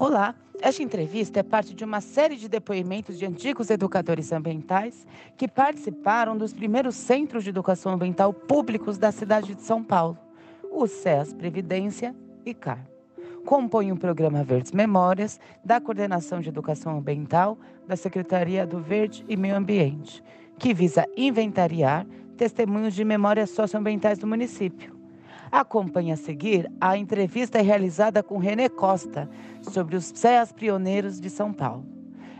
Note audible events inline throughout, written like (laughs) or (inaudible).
Olá, esta entrevista é parte de uma série de depoimentos de antigos educadores ambientais que participaram dos primeiros centros de educação ambiental públicos da cidade de São Paulo, o SES Previdência e CAR. Compõe o programa Verdes Memórias da Coordenação de Educação Ambiental da Secretaria do Verde e Meio Ambiente, que visa inventariar testemunhos de memórias socioambientais do município Acompanhe a seguir a entrevista realizada com René Costa sobre os CEAs pioneiros de São Paulo.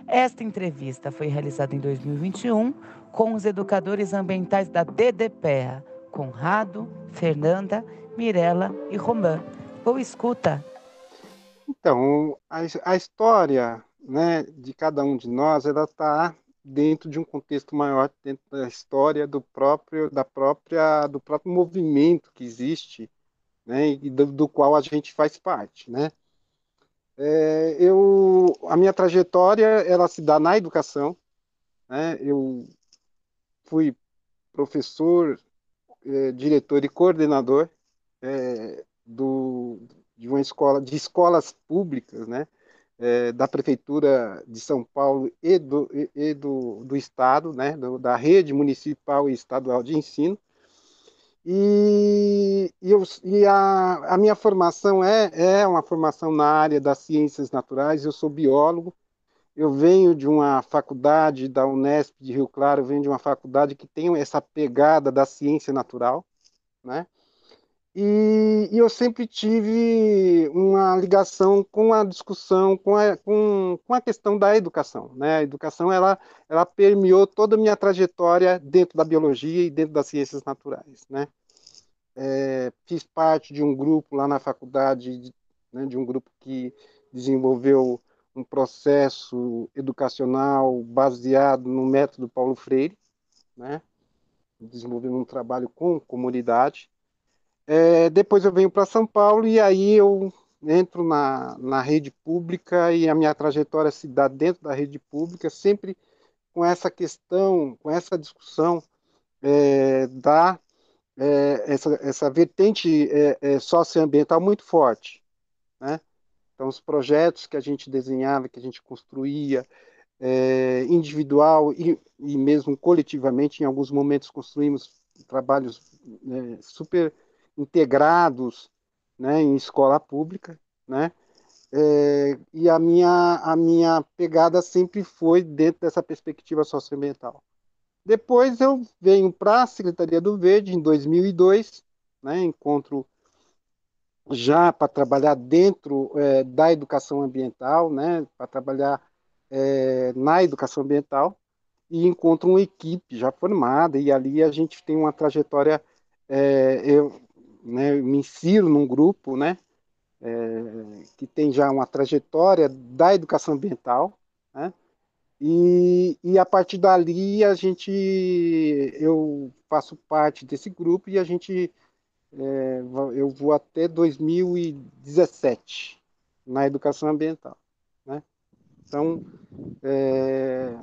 Esta entrevista foi realizada em 2021 com os educadores ambientais da DDPEA, Conrado, Fernanda, Mirella e Romã. Boa escuta. Então, a, a história né, de cada um de nós, ela está dentro de um contexto maior, dentro da história do próprio, da própria, do próprio movimento que existe, né, e do, do qual a gente faz parte, né. É, eu, a minha trajetória, ela se dá na educação, né, eu fui professor, é, diretor e coordenador é, do, de uma escola, de escolas públicas, né, é, da Prefeitura de São Paulo e do, e, e do, do Estado, né, do, da rede municipal e estadual de ensino. E, e, eu, e a, a, minha formação é, é uma formação na área das ciências naturais, eu sou biólogo, eu venho de uma faculdade da Unesp de Rio Claro, eu venho de uma faculdade que tem essa pegada da ciência natural, né? E, e, eu sempre tive uma ligação com a discussão, com a, com, com a questão da educação. Né? A educação ela, ela permeou toda a minha trajetória dentro da biologia e dentro das ciências naturais. Né? É, fiz parte de um grupo lá na faculdade, né, de um grupo que desenvolveu um processo educacional baseado no método Paulo Freire, né? desenvolvendo um trabalho com comunidade. É, depois eu venho para São Paulo e aí eu entro na, na rede pública e a minha trajetória se dá dentro da rede pública, sempre com essa questão, com essa discussão é, da é, essa, essa vertente é, é, socioambiental muito forte. Né? Então, os projetos que a gente desenhava, que a gente construía, é, individual e, e mesmo coletivamente, em alguns momentos construímos trabalhos é, super integrados né, em escola pública, né? É, e a minha, a minha pegada sempre foi dentro dessa perspectiva socioambiental. Depois eu venho para a Secretaria do Verde em 2002, né, encontro já para trabalhar dentro é, da educação ambiental, né, para trabalhar é, na educação ambiental, e encontro uma equipe já formada, e ali a gente tem uma trajetória. É, eu, né, me insiro num grupo, né, é, que tem já uma trajetória da educação ambiental, né, e, e a partir dali a gente, eu faço parte desse grupo e a gente, é, eu vou até 2017 na educação ambiental, né. Então, é,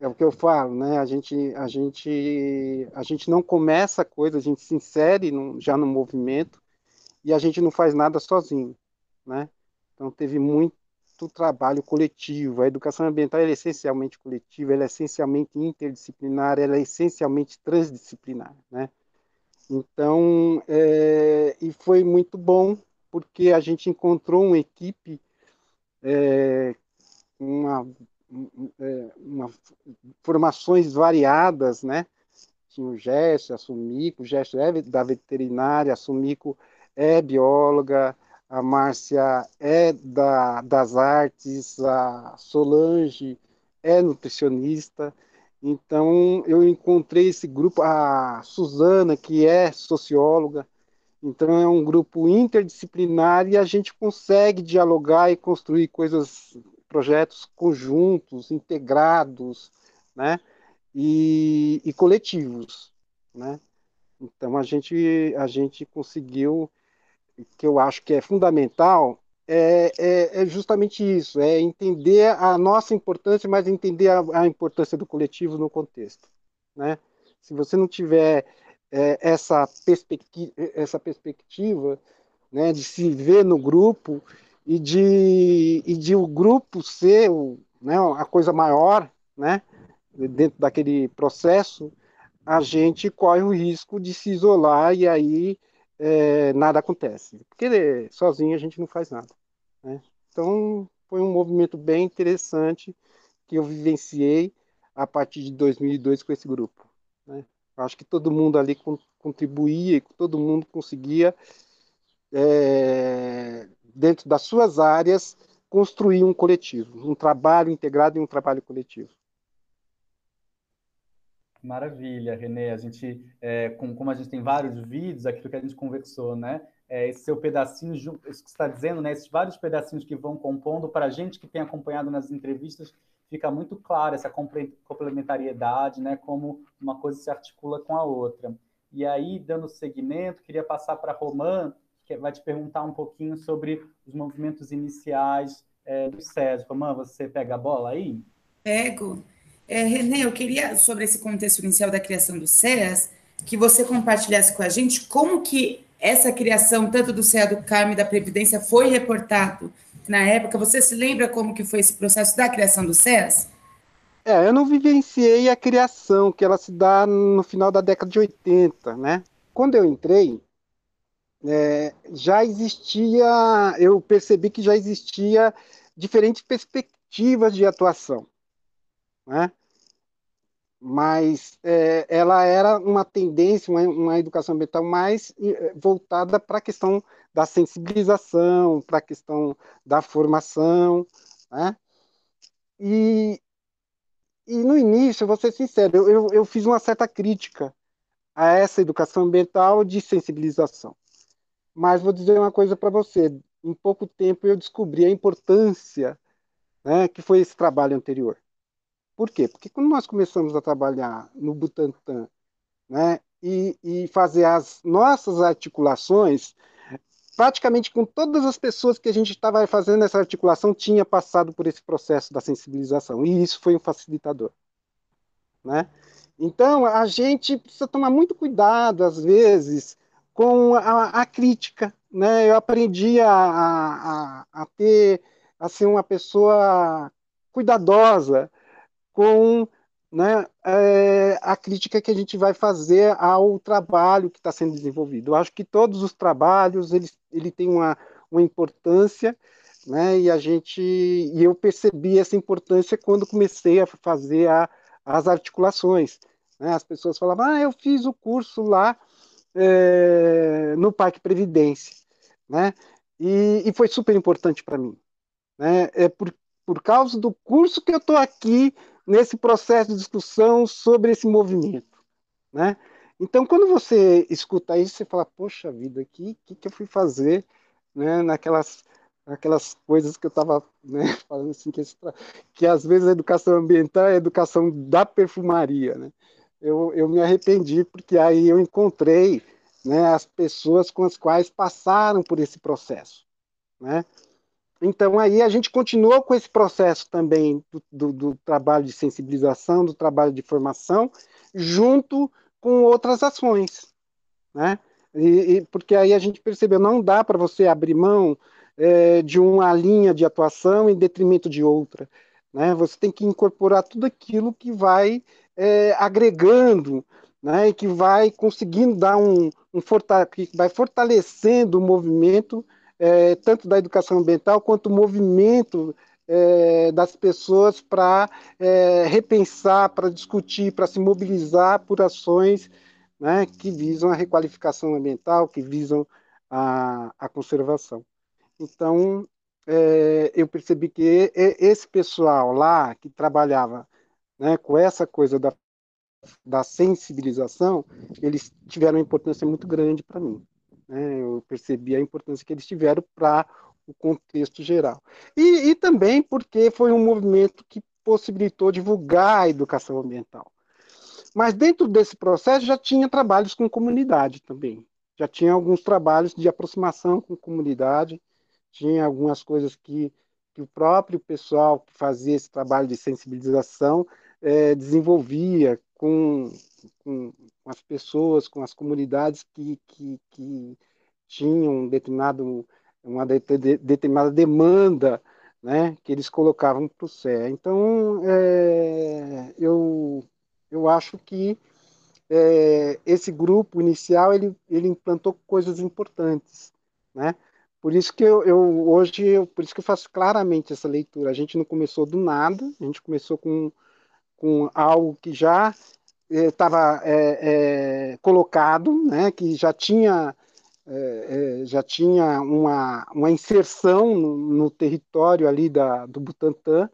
é o que eu falo, né? A gente, a gente, a gente não começa a coisa, a gente se insere no, já no movimento e a gente não faz nada sozinho, né? Então teve muito trabalho coletivo. A educação ambiental é essencialmente coletiva, ela é essencialmente interdisciplinar, ela é essencialmente transdisciplinar, né? Então, é, e foi muito bom porque a gente encontrou uma equipe é, uma uma, formações variadas, né? Tinha o Gesto, a Sumico, o Gesto é da veterinária, a Sumico é bióloga, a Márcia é da, das artes, a Solange é nutricionista. Então, eu encontrei esse grupo, a Suzana, que é socióloga. Então, é um grupo interdisciplinar e a gente consegue dialogar e construir coisas projetos conjuntos, integrados, né? E, e coletivos, né? Então a gente a gente conseguiu que eu acho que é fundamental é, é, é, justamente isso, é entender a nossa importância, mas entender a, a importância do coletivo no contexto, né? Se você não tiver é, essa perspectiva, essa perspectiva, né, de se ver no grupo e de, e de o grupo ser né, a coisa maior, né, dentro daquele processo, a gente corre o risco de se isolar e aí é, nada acontece. Porque sozinho a gente não faz nada. Né? Então, foi um movimento bem interessante que eu vivenciei a partir de 2002 com esse grupo. Né? Acho que todo mundo ali contribuía, todo mundo conseguia, é, dentro das suas áreas, construir um coletivo, um trabalho integrado e um trabalho coletivo. Maravilha, Renê. A gente, é, com, como a gente tem vários vídeos, aquilo que a gente conversou, né? É, esse seu pedacinho, isso que você está dizendo, né? Esses vários pedacinhos que vão compondo, para a gente que tem acompanhado nas entrevistas, fica muito claro essa complementariedade, né? Como uma coisa se articula com a outra. E aí, dando seguimento, queria passar para a Romã, que vai te perguntar um pouquinho sobre os movimentos iniciais é, do SES. Romã, você pega a bola aí? Pego. É, Renê, eu queria, sobre esse contexto inicial da criação do CEAS, que você compartilhasse com a gente como que essa criação, tanto do CEA do Carmo e da Previdência, foi reportado na época. Você se lembra como que foi esse processo da criação do CEAS? É, eu não vivenciei a criação, que ela se dá no final da década de 80, né? Quando eu entrei, é, já existia, eu percebi que já existia diferentes perspectivas de atuação né? mas é, ela era uma tendência, uma, uma educação ambiental mais é, voltada para a questão da sensibilização, para a questão da formação, né? E, e no início, vou ser sincero, eu, eu, eu fiz uma certa crítica a essa educação ambiental de sensibilização. Mas vou dizer uma coisa para você: em pouco tempo eu descobri a importância né, que foi esse trabalho anterior. Por quê? Porque quando nós começamos a trabalhar no Butantan né, e, e fazer as nossas articulações, praticamente com todas as pessoas que a gente estava fazendo essa articulação tinha passado por esse processo da sensibilização e isso foi um facilitador, né? Então a gente precisa tomar muito cuidado às vezes com a, a crítica, né? Eu aprendi a, a, a ter assim uma pessoa cuidadosa com né, é, a crítica que a gente vai fazer ao trabalho que está sendo desenvolvido. Eu acho que todos os trabalhos eles, ele tem uma, uma importância, né, e a gente e eu percebi essa importância quando comecei a fazer a, as articulações. Né? As pessoas falavam, ah, eu fiz o curso lá é, no Parque Previdência, né? E, e foi super importante para mim, né? É por, por causa do curso que eu estou aqui nesse processo de discussão sobre esse movimento, né? Então, quando você escuta isso, você fala, poxa vida, o que, que, que eu fui fazer né, naquelas, naquelas coisas que eu estava né, (laughs) falando assim, que, que às vezes a educação ambiental é a educação da perfumaria, né? Eu, eu me arrependi porque aí eu encontrei né, as pessoas com as quais passaram por esse processo, né? Então, aí a gente continuou com esse processo também do, do, do, trabalho de sensibilização, do trabalho de formação, junto com outras ações, né? E, e porque aí a gente percebeu, não dá para você abrir mão é, de uma linha de atuação em detrimento de outra, né? Você tem que incorporar tudo aquilo que vai é, agregando, né? Que vai conseguindo dar um, um que vai fortalecendo o movimento é, tanto da educação ambiental quanto o movimento é, das pessoas para é, repensar, para discutir, para se mobilizar por ações né, que visam a requalificação ambiental, que visam a, a conservação. Então, é, eu percebi que esse pessoal lá que trabalhava né, com essa coisa da, da sensibilização, eles tiveram uma importância muito grande para mim. Né? Eu percebi a importância que eles tiveram para o contexto geral. E, e também porque foi um movimento que possibilitou divulgar a educação ambiental. Mas dentro desse processo já tinha trabalhos com comunidade também. Já tinha alguns trabalhos de aproximação com comunidade, tinha algumas coisas que, que o próprio pessoal que fazia esse trabalho de sensibilização é, desenvolvia com, com, as pessoas, com as comunidades que, que, que tinham determinado uma de, de, determinada demanda né, que eles colocavam para o CEA. Então, é, eu, eu acho que é, esse grupo inicial ele, ele implantou coisas importantes, né? Por isso que eu, eu hoje, eu, por isso que eu faço claramente essa leitura. A gente não começou do nada, a gente começou com, com algo que já estava é, é, colocado, né? Que já tinha é, já tinha uma, uma inserção no, no território ali da, do Butantã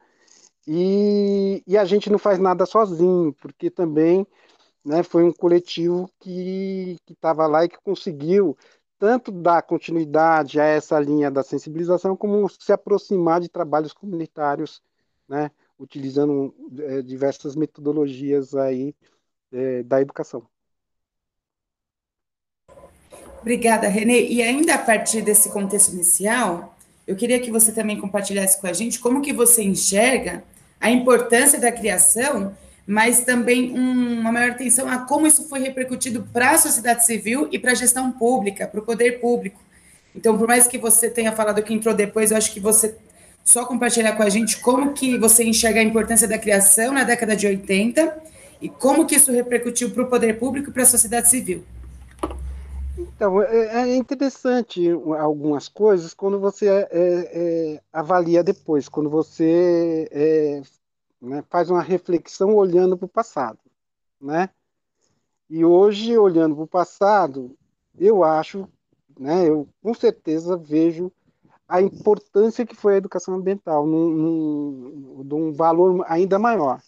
e, e, a gente não faz nada sozinho, porque também né, foi um coletivo que estava lá e que conseguiu tanto dar continuidade a essa linha da sensibilização, como se aproximar de trabalhos comunitários, né, utilizando é, diversas metodologias aí é, da educação. Obrigada, Renê. E ainda a partir desse contexto inicial, eu queria que você também compartilhasse com a gente como que você enxerga a importância da criação, mas também um, uma maior atenção a como isso foi repercutido para a sociedade civil e para a gestão pública, para o poder público. Então, por mais que você tenha falado que entrou depois, eu acho que você só compartilhar com a gente como que você enxerga a importância da criação na década de 80 e como que isso repercutiu para o poder público e para a sociedade civil. Então, é, é interessante algumas coisas quando você é, é, avalia depois, quando você é, né, faz uma reflexão olhando para o passado, né? E hoje, olhando para o passado, eu acho, né, eu com certeza vejo a importância que foi a educação ambiental, num, num, de um valor ainda maior,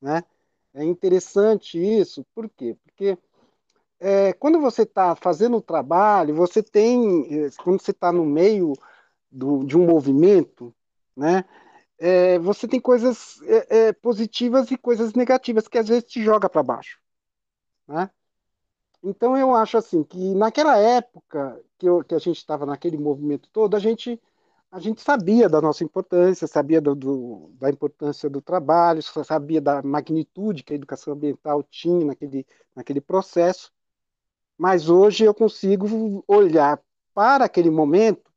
né? É interessante isso, por quê? Porque é, quando você está fazendo o trabalho, você tem, é, quando você está no meio do, de um movimento, né, é, você tem coisas é, é positivas e coisas negativas que às vezes te joga para baixo, né? Então eu acho assim que naquela época que, eu, que a gente estava naquele movimento todo, a gente a gente sabia da nossa importância, sabia do, do, da importância do trabalho, sabia da magnitude que a educação ambiental tinha naquele, naquele processo, mas hoje eu consigo olhar para aquele momento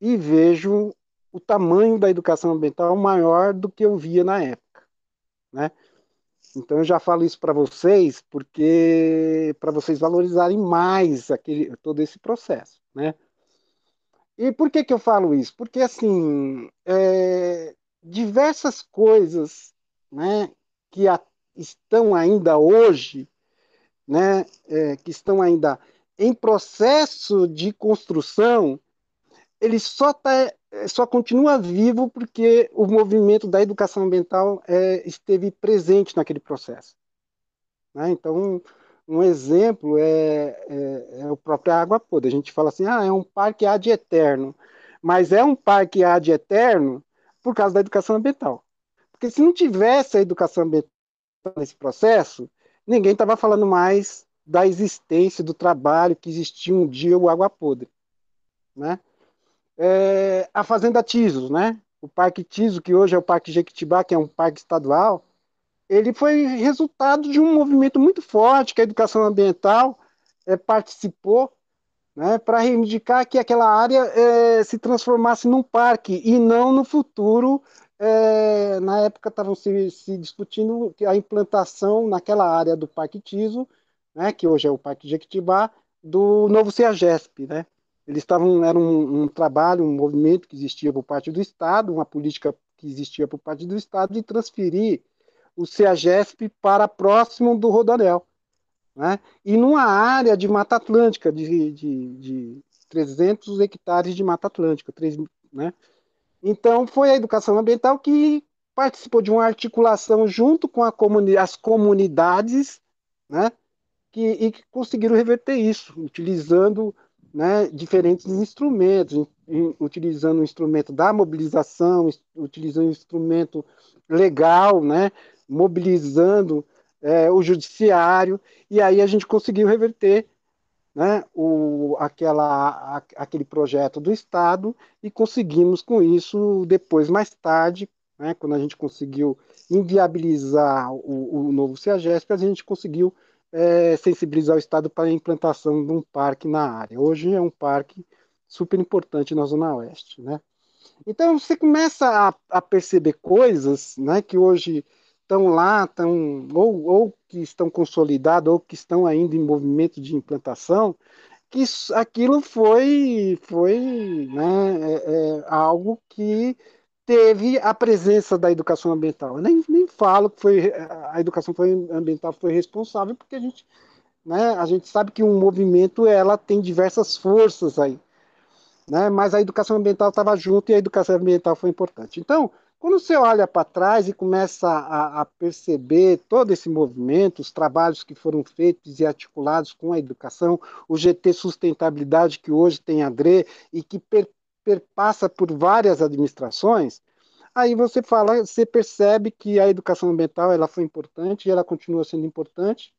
e vejo o tamanho da educação ambiental maior do que eu via na época, né? Então eu já falo isso para vocês, porque para vocês valorizarem mais aquele todo esse processo, né? E por que que eu falo isso? Porque assim, é, diversas coisas, né, que a, estão ainda hoje né, é, que estão ainda em processo de construção, ele só, tá, só continua vivo porque o movimento da educação ambiental é, esteve presente naquele processo. Né? Então, um exemplo é, é, é, o próprio Água Podre. A gente fala assim, ah, é um parque ad eterno, mas é um parque ad eterno por causa da educação ambiental. Porque se não tivesse a educação ambiental nesse processo, ninguém estava falando mais da existência do trabalho que existia um dia o Água Podre, né? É, a Fazenda Tiso, né? O Parque Tiso, que hoje é o Parque Jequitibá, que é um parque estadual, ele foi resultado de um movimento muito forte que a educação ambiental é, participou né, para reivindicar que aquela área é, se transformasse num parque e não no futuro é, na época estavam se, se, discutindo a implantação naquela área do Parque Tiso, né, que hoje é o Parque Jequitibá, do novo CEAGESP, né? Eles estavam, era um, um, trabalho, um movimento que existia por parte do Estado, uma política que existia por parte do Estado de transferir o CEAGESP para próximo do Rodoanel, né? E numa área de Mata Atlântica, de, de, de 300 hectares de Mata Atlântica, 3, né? Então, foi a educação ambiental que participou de uma articulação junto com comuni as comunidades, né, que, e que conseguiram reverter isso, utilizando né, diferentes instrumentos, utilizando o instrumento da mobilização, utilizando o instrumento legal, né, mobilizando é, o judiciário, e aí a gente conseguiu reverter né, o, aquela, a, aquele projeto do Estado e conseguimos com isso, depois, mais tarde, né, quando a gente conseguiu inviabilizar o, o novo CEAGESP, a gente conseguiu é, sensibilizar o Estado para a implantação de um parque na área. Hoje é um parque super importante na Zona Oeste, né? Então você começa a, a perceber coisas, né, que hoje estão lá, estão ou, ou que estão consolidadas ou que estão ainda em movimento de implantação, que isso, aquilo foi foi né, é, é algo que teve a presença da educação ambiental. Eu nem, nem falo que foi a educação foi, ambiental foi responsável, porque a gente, né, a gente sabe que um movimento ela tem diversas forças aí, né, mas a educação ambiental estava junto e a educação ambiental foi importante. Então, quando você olha para trás e começa a, a, perceber todo esse movimento, os trabalhos que foram feitos e articulados com a educação, o GT Sustentabilidade que hoje tem a DRE e que perpassa por várias administrações, aí você fala, você percebe que a educação ambiental ela foi importante e ela continua sendo importante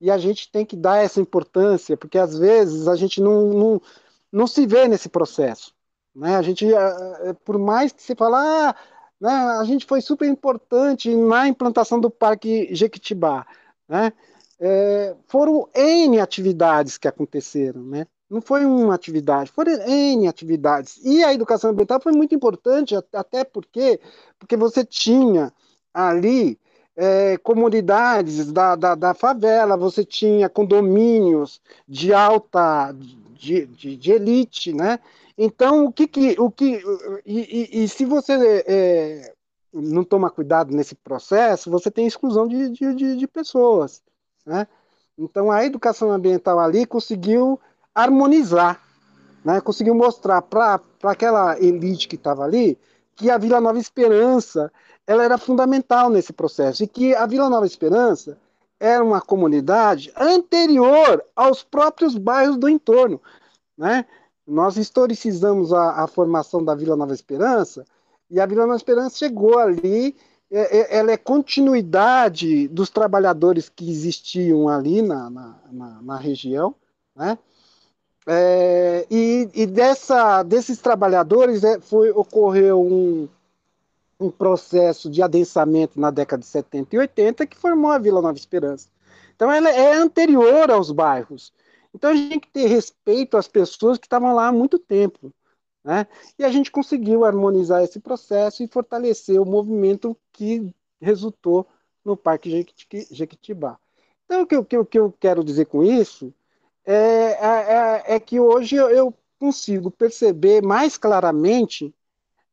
e a gente tem que dar essa importância, porque às vezes a gente não, não, não se vê nesse processo. Né? A gente, por mais que você fale, ah, né? A gente foi super importante na implantação do Parque Jequitibá. Né? É, foram N atividades que aconteceram, né? Não foi uma atividade, foram N atividades. E a educação ambiental foi muito importante, até porque, porque você tinha ali é, comunidades da, da, da, favela, você tinha condomínios de alta, de, de, de elite, né? Então, o que que. O que e, e, e se você é, não toma cuidado nesse processo, você tem exclusão de, de, de pessoas. Né? Então, a educação ambiental ali conseguiu harmonizar, né? conseguiu mostrar para aquela elite que estava ali que a Vila Nova Esperança ela era fundamental nesse processo e que a Vila Nova Esperança era uma comunidade anterior aos próprios bairros do entorno. Né? Nós historicizamos a, a, formação da Vila Nova Esperança e a Vila Nova Esperança chegou ali, é, é, ela é continuidade dos trabalhadores que existiam ali na, na, na, na região, né? É, e, e dessa, desses trabalhadores é, foi, ocorreu um, um processo de adensamento na década de 70 e 80 que formou a Vila Nova Esperança. Então ela é anterior aos bairros. Então a gente tem que ter respeito às pessoas que estavam lá há muito tempo. Né? E a gente conseguiu harmonizar esse processo e fortalecer o movimento que resultou no Parque Jequitibá. Então, o que, o que eu quero dizer com isso é, é, é, é que hoje eu consigo perceber mais claramente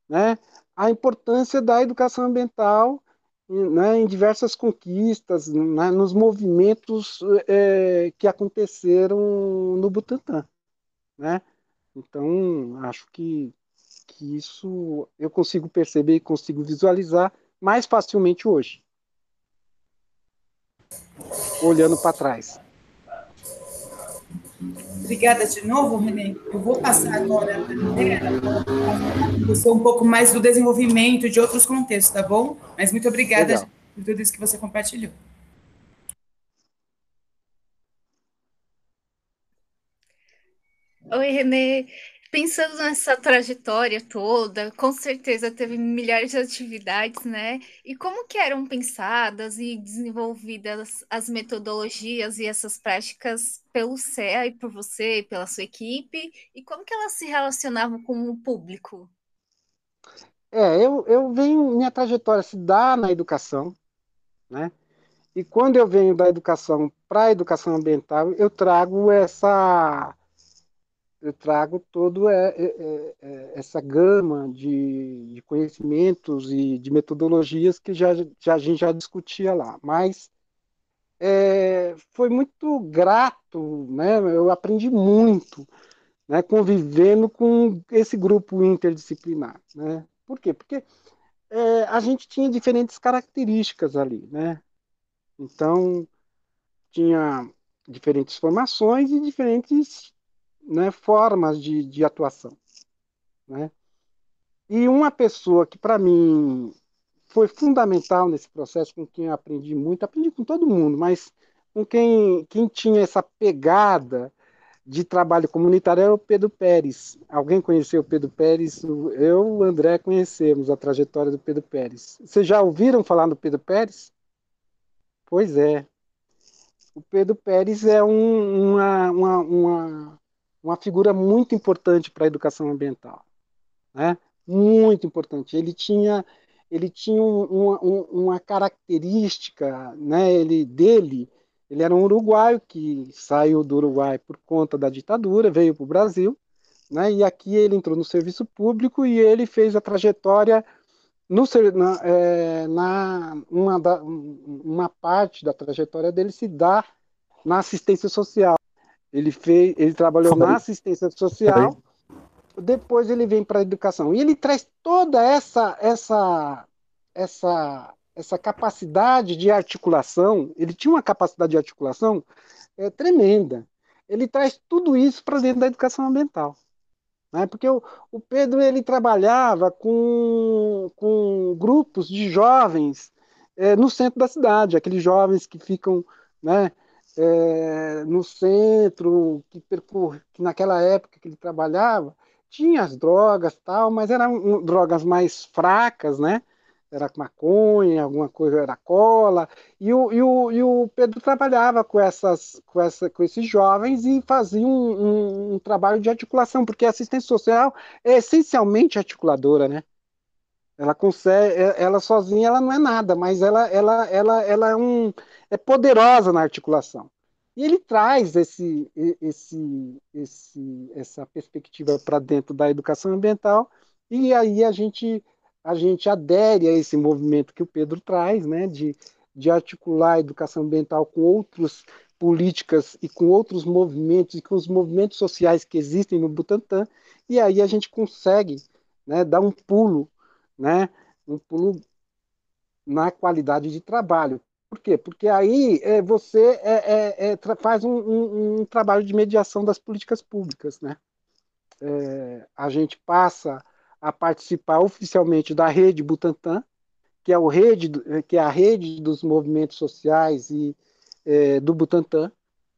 né, a importância da educação ambiental né, em diversas conquistas, né, nos movimentos é, que aconteceram no Butantã. Né? Então, acho que, que isso eu consigo perceber e consigo visualizar mais facilmente hoje, olhando para trás. Obrigada de novo, Renê. Eu vou passar agora para você um pouco mais do desenvolvimento de outros contextos, tá bom? Mas muito obrigada Legal. por tudo isso que você compartilhou. Oi, Renê. Pensando nessa trajetória toda, com certeza teve milhares de atividades, né? E como que eram pensadas e desenvolvidas as metodologias e essas práticas pelo CEA e por você, pela sua equipe, e como que elas se relacionavam com o público? É, eu, eu venho, minha trajetória se dá na educação, né? E quando eu venho da educação para a educação ambiental, eu trago essa eu trago todo é, é, é, é, essa gama de, de, conhecimentos e de metodologias que já, já, a gente já discutia lá. Mas é, foi muito grato, né? eu aprendi muito né? convivendo com esse grupo interdisciplinar. Né? Por quê? Porque é, a gente tinha diferentes características ali. Né? Então, tinha diferentes formações e diferentes né, formas de, de atuação. Né? E uma pessoa que, para mim, foi fundamental nesse processo, com quem eu aprendi muito, aprendi com todo mundo, mas com quem, quem tinha essa pegada de trabalho comunitário era o Pedro Pérez. Alguém conheceu o Pedro Pérez? Eu e o André conhecemos a trajetória do Pedro Pérez. Vocês já ouviram falar do Pedro Pérez? Pois é. O Pedro Pérez é um, uma, uma, uma uma figura muito importante para a educação ambiental, né? Muito importante. Ele tinha ele tinha um, um, uma característica, né? Ele dele, ele era um uruguaio que saiu do Uruguai por conta da ditadura, veio para o Brasil, né? E aqui ele entrou no serviço público e ele fez a trajetória no, na, é, na uma, da, uma parte da trajetória dele se dá na assistência social. Ele fez, ele trabalhou Foi. na assistência social. Foi. Depois ele vem para a educação e ele traz toda essa essa essa essa capacidade de articulação. Ele tinha uma capacidade de articulação é, tremenda. Ele traz tudo isso para dentro da educação ambiental. Né? Porque o, o Pedro ele trabalhava com, com grupos de jovens é, no centro da cidade, aqueles jovens que ficam né, é, no centro, que, percor... que naquela época que ele trabalhava, tinha as drogas tal, mas eram drogas mais fracas, né? era maconha, alguma coisa era cola, e o, e o, e o Pedro trabalhava com, essas, com, essa, com esses jovens e fazia um, um, um, trabalho de articulação, porque a assistência social é essencialmente articuladora, né? Ela consegue, é, ela sozinha ela não é nada, mas ela, ela, ela, ela é, um, é poderosa na articulação. E ele traz esse, esse, esse, essa perspectiva para dentro da educação ambiental, e aí a gente a gente adere a esse movimento que o Pedro traz, né, de, de articular a educação ambiental com outras políticas e com outros movimentos e com os movimentos sociais que existem no Butantã, e aí a gente consegue né, dar um pulo, né, um pulo na qualidade de trabalho. Por quê? Porque aí é, você é, é, é faz um, um, um, trabalho de mediação das políticas públicas. Né? É, a gente passa a participar oficialmente da rede Butantan, que é, o rede, que é a rede dos movimentos sociais e é, do Butantan,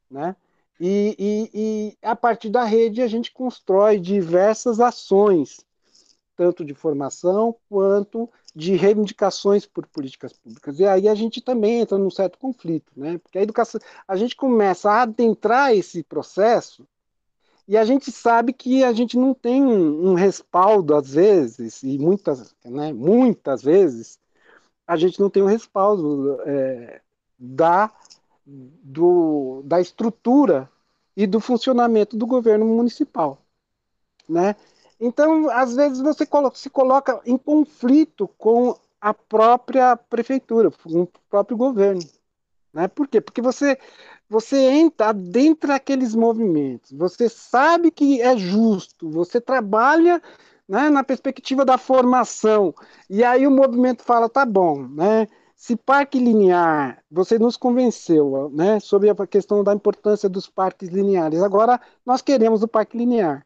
né? E, e, e, a partir da rede a gente constrói diversas ações, tanto de formação quanto de reivindicações por políticas públicas. E aí a gente também entra num certo conflito, né? Porque a educação, a gente começa a adentrar esse processo e a gente sabe que a gente não tem um, um respaldo, às vezes, e muitas, né, muitas vezes, a gente não tem um respaldo é, da, do, da estrutura e do funcionamento do governo municipal. Né? Então, às vezes, você se coloca em conflito com a própria prefeitura, com o próprio governo. Né? Por quê? Porque você você entra dentro daqueles movimentos, você sabe que é justo, você trabalha né, na perspectiva da formação, e aí o movimento fala, tá bom, né? Se parque linear, você nos convenceu né, sobre a questão da importância dos parques lineares, agora nós queremos o parque linear,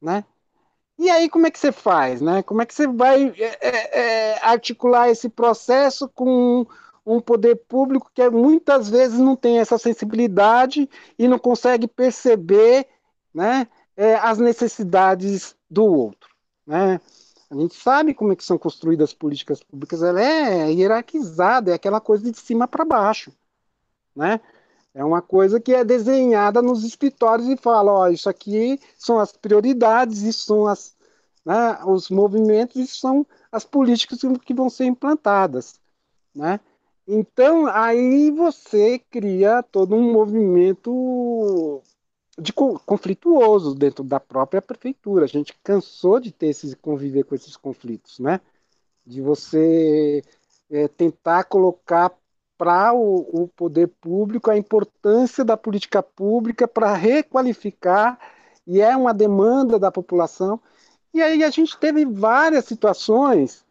né? E aí como é que você faz, né? Como é que você vai é, é, é articular esse processo com um poder público que muitas vezes não tem essa sensibilidade e não consegue perceber né, é, as necessidades do outro. Né? A gente sabe como é que são construídas as políticas públicas, ela é hierarquizada, é aquela coisa de cima para baixo. Né? É uma coisa que é desenhada nos escritórios e fala, ó, isso aqui são as prioridades, isso são as, né, os movimentos, isso são as políticas que vão ser implantadas. Né? Então, aí você cria todo um movimento de conflituoso dentro da própria prefeitura. A gente cansou de ter esse conviver com esses conflitos, né? De você é, tentar colocar para o, o, poder público a importância da política pública para requalificar e é uma demanda da população. E aí a gente teve várias situações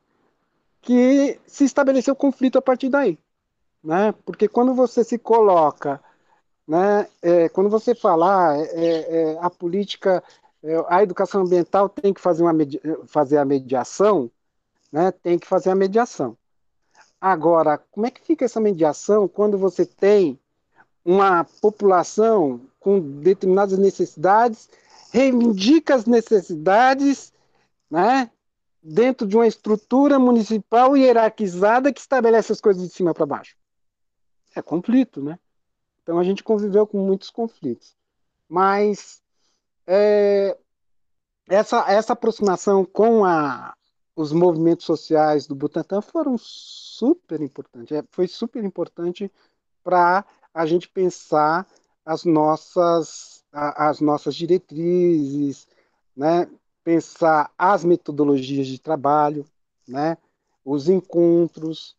que se estabeleceu conflito a partir daí né? Porque quando você se coloca, né? É, quando você falar ah, é, é, a política, é, a educação ambiental tem que fazer, uma fazer a mediação, né? Tem que fazer a mediação. Agora, como é que fica essa mediação quando você tem uma população com determinadas necessidades, reivindica as necessidades, né? Dentro de uma estrutura municipal hierarquizada que estabelece as coisas de cima para baixo é conflito, né? Então a gente conviveu com muitos conflitos. Mas é, essa, essa aproximação com a, os movimentos sociais do Butantan foram super importantes. É, foi super importante para a gente pensar as nossas, as nossas diretrizes, né? pensar as metodologias de trabalho, né? os encontros,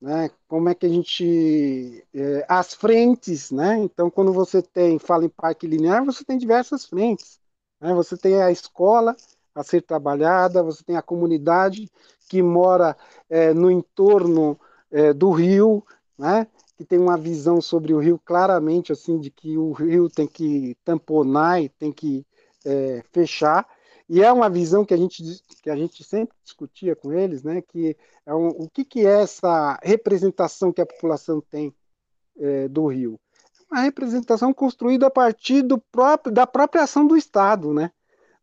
né? como é que a gente. É, as frentes, né? Então, quando você tem, fala em parque linear, você tem diversas frentes. Né? Você tem a escola a ser trabalhada, você tem a comunidade que mora é, no entorno é, do rio, né? que tem uma visão sobre o rio claramente assim de que o rio tem que tamponar e tem que é, fechar e é uma visão que a gente que a gente sempre discutia com eles né que é um, o que que é essa representação que a população tem é, do rio uma representação construída a partir do próprio da própria ação do Estado né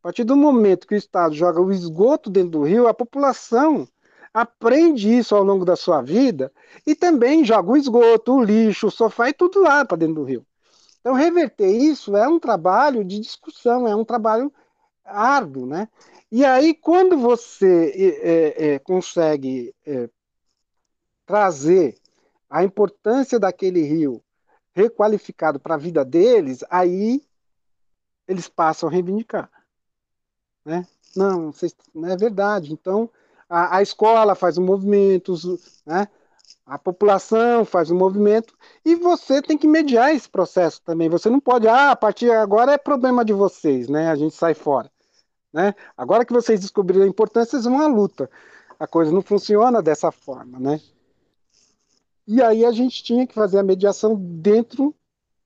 partir do momento que o Estado joga o esgoto dentro do rio a população aprende isso ao longo da sua vida e também joga o esgoto, o lixo, o sofá e tudo lá para dentro do rio. Então, reverter isso é um trabalho de discussão, é um trabalho árduo, né? E aí, quando você é, é, consegue é, trazer a importância daquele rio requalificado para a vida deles, aí eles passam a reivindicar. Né? Não, vocês, não é verdade. Então, a, a escola faz um movimento, né? a população faz um movimento e você tem que mediar esse processo também. Você não pode, ah, a partir de agora é problema de vocês, né? A gente sai fora, né? Agora que vocês descobriram a importância, vocês vão à luta. A coisa não funciona dessa forma, né? E aí a gente tinha que fazer a mediação dentro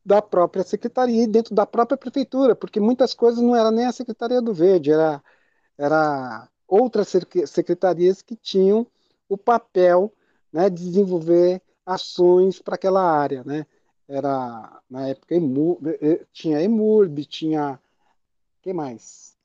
da própria secretaria e dentro da própria prefeitura, porque muitas coisas não era nem a secretaria do Verde, era era outras secretarias que tinham o papel né, de desenvolver ações para aquela área. Né? Era, na época, eh, eh, tinha EMURB, tinha. que mais?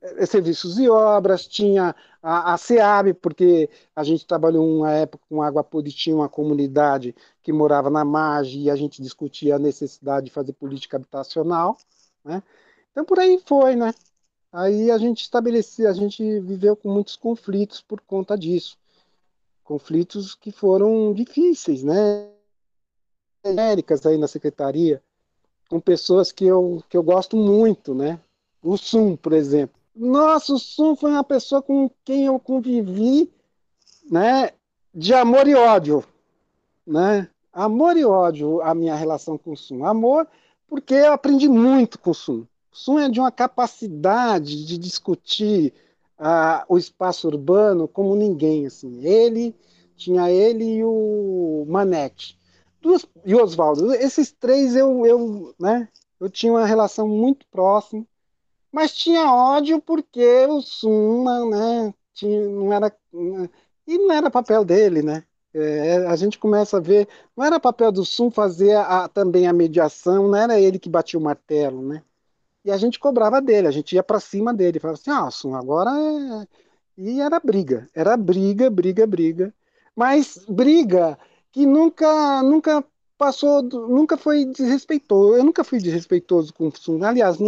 Eh, serviços e obras, tinha a, a SEAB, porque a gente trabalhou uma época com Água Podre, tinha uma comunidade que morava na margem e a gente discutia a necessidade de fazer política habitacional. Né? Então, por aí foi, né? Aí a gente estabeleceu, a gente viveu com muitos conflitos por conta disso. Conflitos que foram difíceis, né? Genéricas aí na secretaria, com pessoas que eu, que eu gosto muito, né? O Sum, por exemplo. Nossa, o Sum foi uma pessoa com quem eu convivi, né? De amor e ódio, né? Amor e ódio a minha relação com o Sum. Amor, porque eu aprendi muito com o Sum Sun é de uma capacidade de discutir uh, o espaço urbano como ninguém. Assim. Ele tinha ele e o Manete. Duas, e o Oswaldo. Esses três eu, eu, né, eu tinha uma relação muito próxima, mas tinha ódio porque o Suma né, tinha, não era. E não era papel dele, né? É, a gente começa a ver, não era papel do Sum fazer a, também a mediação, não era ele que batia o martelo, né? e a gente cobrava dele, a gente ia para cima dele, falava assim, ah, Sun, agora é... E era briga, era briga, briga, briga, mas briga que nunca, nunca passou, nunca foi desrespeitoso, eu nunca fui desrespeitoso com o Sun, aliás,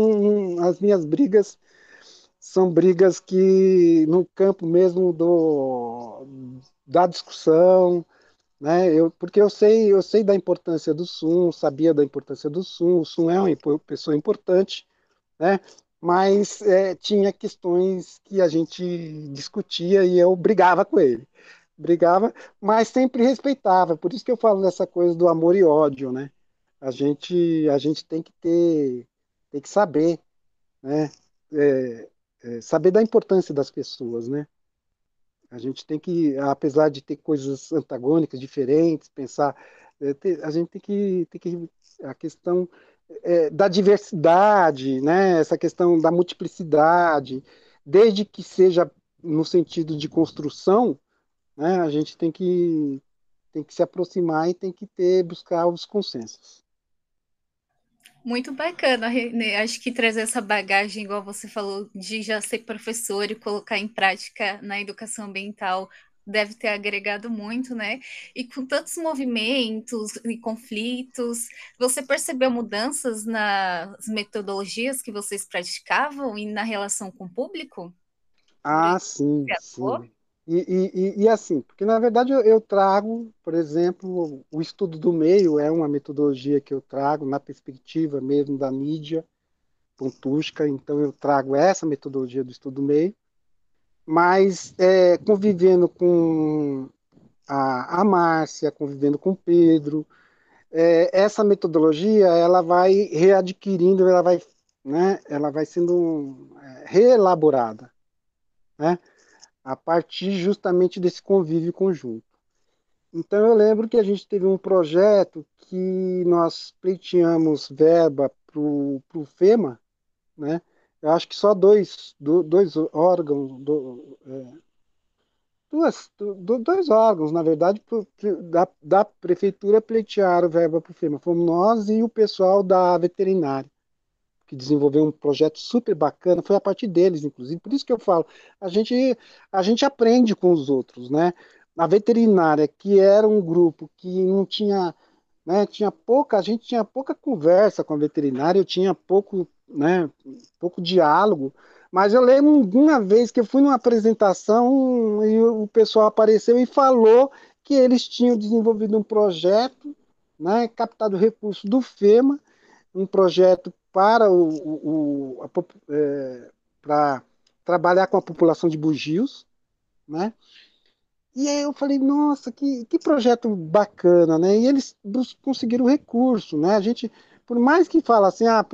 as minhas brigas são brigas que no campo mesmo do, da discussão, né? Eu, porque eu sei, eu sei da importância do Sun, sabia da importância do Sun, o Sun é uma pessoa importante, né? Mas é, tinha questões que a gente discutia e eu brigava com ele. Brigava, mas sempre respeitava. Por isso que eu falo dessa coisa do amor e ódio, né? A gente, a gente tem que ter, tem que saber, né? É, é, saber da importância das pessoas, né? A gente tem que, apesar de ter coisas antagônicas, diferentes, pensar, ter, a gente tem que, tem que a questão é, da diversidade, né? essa questão da multiplicidade, desde que seja no sentido de construção, né? a gente tem que, tem que se aproximar e tem que ter buscar os consensos. Muito bacana, Renê. Acho que trazer essa bagagem, igual você falou, de já ser professor e colocar em prática na educação ambiental deve ter agregado muito, né? E com tantos movimentos e conflitos, você percebeu mudanças nas metodologias que vocês praticavam e na relação com o público? Ah, sim, sim. E, e, e, assim, porque na verdade eu, trago, por exemplo, o estudo do meio é uma metodologia que eu trago na perspectiva mesmo da mídia pontústica, então eu trago essa metodologia do estudo do meio, mas é, convivendo com a, a Márcia, convivendo com o Pedro, é, essa metodologia ela vai readquirindo, ela vai, né, ela vai sendo é, reelaborada, né? A partir justamente desse convívio conjunto. Então eu lembro que a gente teve um projeto que nós pleiteamos verba para o FEMA, né? Eu acho que só dois, dois órgãos, é, duas, dois órgãos, na verdade, da, da prefeitura pleitearam verba para o FEMA. Fomos nós e o pessoal da veterinária que desenvolveu um projeto super bacana, foi a partir deles, inclusive. Por isso que eu falo, a gente, a gente aprende com os outros, né? A veterinária, que era um grupo que não tinha, né, tinha pouca, a gente tinha pouca conversa com a veterinária, eu tinha pouco, né, pouco diálogo, mas eu lembro uma vez que eu fui numa apresentação e o pessoal apareceu e falou que eles tinham desenvolvido um projeto, né, captado recursos do FEMA, um projeto para o, o, a, é, para trabalhar com a população de bugios, né? E aí eu falei, nossa, que, que projeto bacana, né? E eles conseguiram recurso, né? A gente, por mais que fala assim, ah,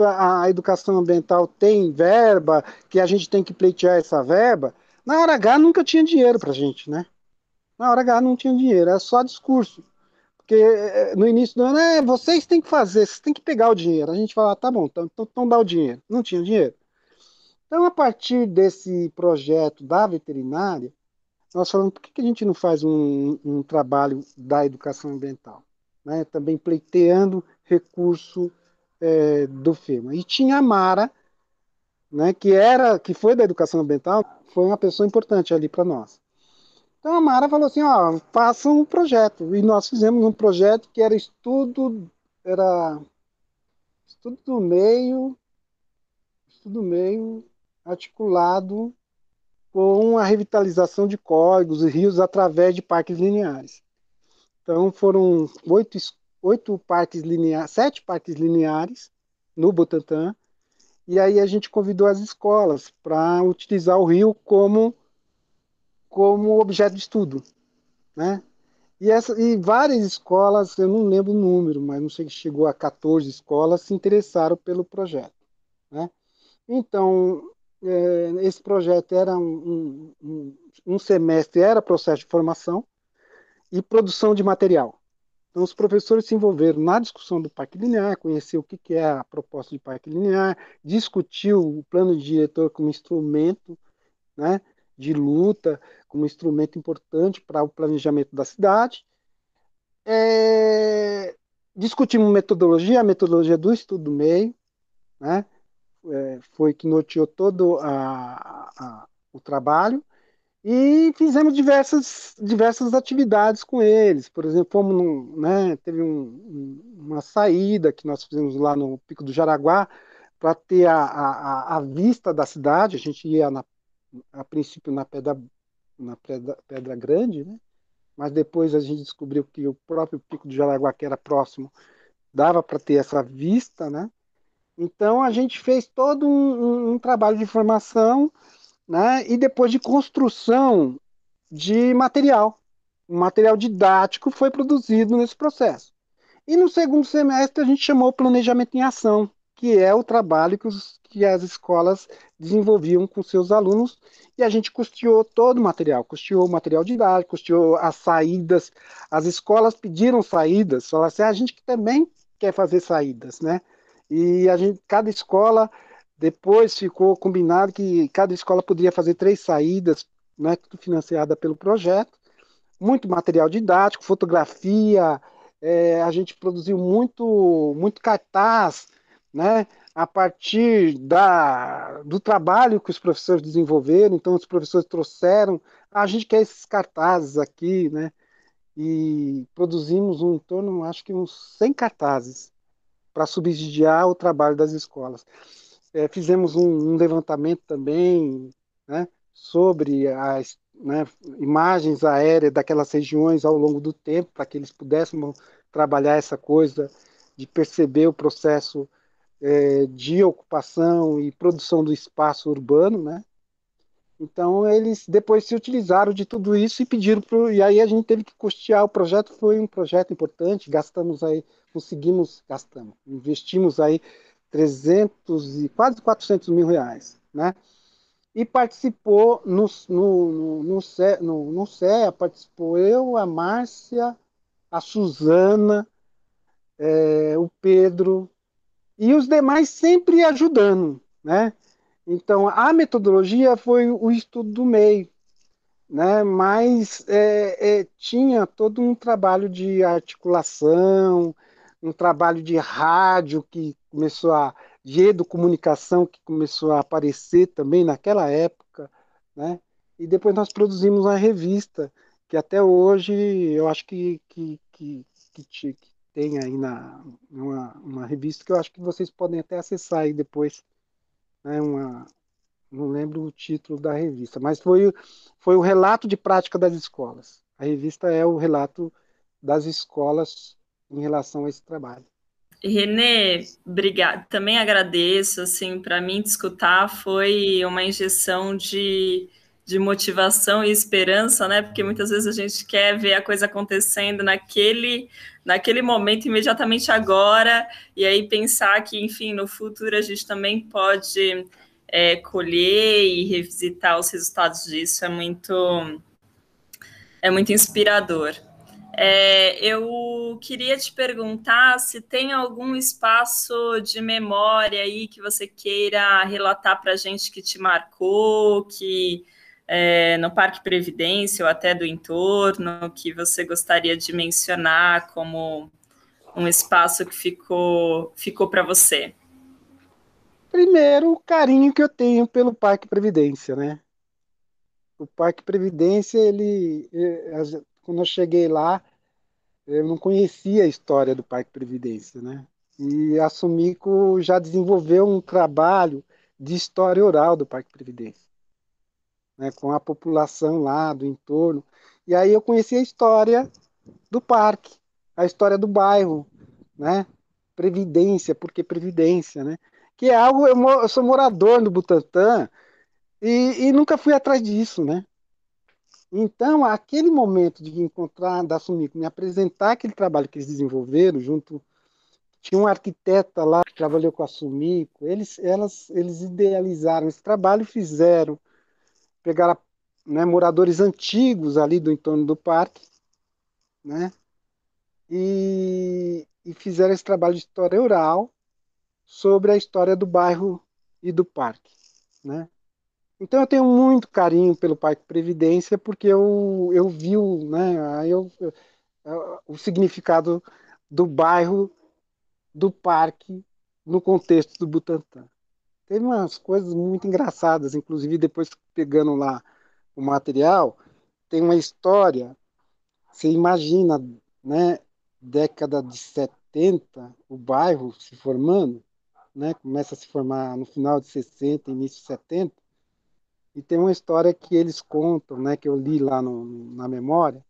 a educação ambiental tem verba, que a gente tem que pleitear essa verba, na hora H nunca tinha dinheiro para a gente, né? Na hora H não tinha dinheiro, era só discurso. Porque eh, no início do ano, é, vocês têm que fazer, vocês têm que pegar o dinheiro. A gente fala, ah, tá bom, então, então, então dá o dinheiro. Não tinha dinheiro. Então, a partir desse projeto da veterinária, nós falamos, por que, que a gente não faz um, um trabalho da educação ambiental? Né? Também pleiteando recurso é, do FEMA. E tinha a Mara, né, que era, que foi da educação ambiental, foi uma pessoa importante ali para nós. Então a Mara falou assim, ó, façam um projeto. E nós fizemos um projeto que era estudo, era estudo do meio, estudo meio articulado com a revitalização de córregos e rios através de parques lineares. Então foram oito, oito parques lineares, sete parques lineares no Butantã, e aí a gente convidou as escolas para utilizar o rio como como objeto de estudo, né? E, essa, e várias escolas, eu não lembro o número, mas não sei que chegou a 14 escolas, se interessaram pelo projeto. Né? Então, é, esse projeto era um, um, um, semestre, era processo de formação e produção de material. Então, os professores se envolveram na discussão do parque linear, conhecer o que, que é a proposta de parque linear, discutiu o plano de diretor como instrumento né, de luta, como instrumento importante para o planejamento da cidade. É, discutimos metodologia, a metodologia do estudo do meio, né? É, foi que norteou todo a, a, o trabalho, e fizemos diversas, diversas atividades com eles. Por exemplo, fomos num, né, teve um, uma saída que nós fizemos lá no Pico do Jaraguá para ter a, a, a, vista da cidade. A gente ia na a princípio na pedra, na pedra, pedra grande, né? mas depois a gente descobriu que o próprio Pico do Jaraguá, que era próximo, dava para ter essa vista, né? Então a gente fez todo um, um, um, trabalho de formação, né? E depois de construção de material, um material didático foi produzido nesse processo. E no segundo semestre a gente chamou planejamento em ação, que é o trabalho que, os, que as escolas desenvolviam com seus alunos, e a gente custeou todo o material, custeou o material didático, custeou as saídas, as escolas pediram saídas, falaram assim, ah, a gente também quer fazer saídas, né? E a gente, cada escola, depois ficou combinado que cada escola poderia fazer três saídas, né, tudo financiada pelo projeto, muito material didático, fotografia, é, a gente produziu muito, muito cartaz, né? A partir da, do trabalho que os professores desenvolveram. Então, os professores trouxeram, a gente quer esses cartazes aqui, né? E produzimos um em torno, acho que uns 100 cartazes para subsidiar o trabalho das escolas. É, fizemos um, um, levantamento também né, sobre as né, imagens aéreas daquelas regiões ao longo do tempo, para que eles pudessem trabalhar essa coisa de perceber o processo é, de ocupação e produção do espaço urbano, né? Então eles depois se utilizaram de tudo isso e pediram pro, e aí a gente teve que custear o projeto, foi um projeto importante, gastamos aí, conseguimos, gastamos, investimos aí 300 e quase 400 mil reais, né? E participou no, no, no, no, no, no CEA, participou eu, a Márcia, a Suzana, é, o Pedro, e os demais sempre ajudando, né? Então, a metodologia foi o estudo do meio, né? mas é, é, tinha todo um trabalho de articulação, um trabalho de rádio que começou a, de educomunicação que começou a aparecer também naquela época, né? e depois nós produzimos uma revista, que até hoje eu acho que, que, que, que, tem aí na uma, uma revista que eu acho que vocês podem até acessar aí depois, né, uma, não lembro o título da revista, mas foi, foi o relato de prática das escolas. A revista é o relato das escolas em relação a esse trabalho. Renê, obrigado. Também agradeço. Assim, para mim, te escutar foi uma injeção de de motivação e esperança, né? Porque muitas vezes a gente quer ver a coisa acontecendo naquele, naquele momento, imediatamente agora, e aí pensar que, enfim, no futuro a gente também pode é, colher e revisitar os resultados disso é muito é muito inspirador. É, eu queria te perguntar se tem algum espaço de memória aí que você queira relatar para a gente que te marcou, que é, no Parque Previdência ou até do entorno que você gostaria de mencionar como um espaço que ficou, ficou para você? Primeiro, o carinho que eu tenho pelo Parque Previdência, né? O Parque Previdência, ele, quando eu cheguei lá, eu não conhecia a história do Parque Previdência, né? E a Sumico já desenvolveu um trabalho de história oral do Parque Previdência né, com a população lá do entorno. E aí eu conheci a história do parque, a história do bairro, né? Previdência, porque Previdência, né? Que é algo, eu, eu sou morador do Butantã e, e, nunca fui atrás disso, né? Então, aquele momento de encontrar, da Sumico, me apresentar aquele trabalho que eles desenvolveram junto tinha um arquiteta lá que trabalhou com a Sumico, eles, elas, eles idealizaram esse trabalho e fizeram pegaram né, moradores antigos ali do entorno do parque, né, e, e fizeram esse trabalho de história oral sobre a história do bairro e do parque, né. Então eu tenho muito carinho pelo Parque Previdência porque eu, eu vi né, eu, o significado do bairro, do parque, no contexto do Butantã. Teve umas coisas muito engraçadas, inclusive depois pegando lá o material, tem uma história, você imagina, né, década de 70, o bairro se formando, né, começa a se formar no final de 60, início de 70, e tem uma história que eles contam, né, que eu li lá no, na memória,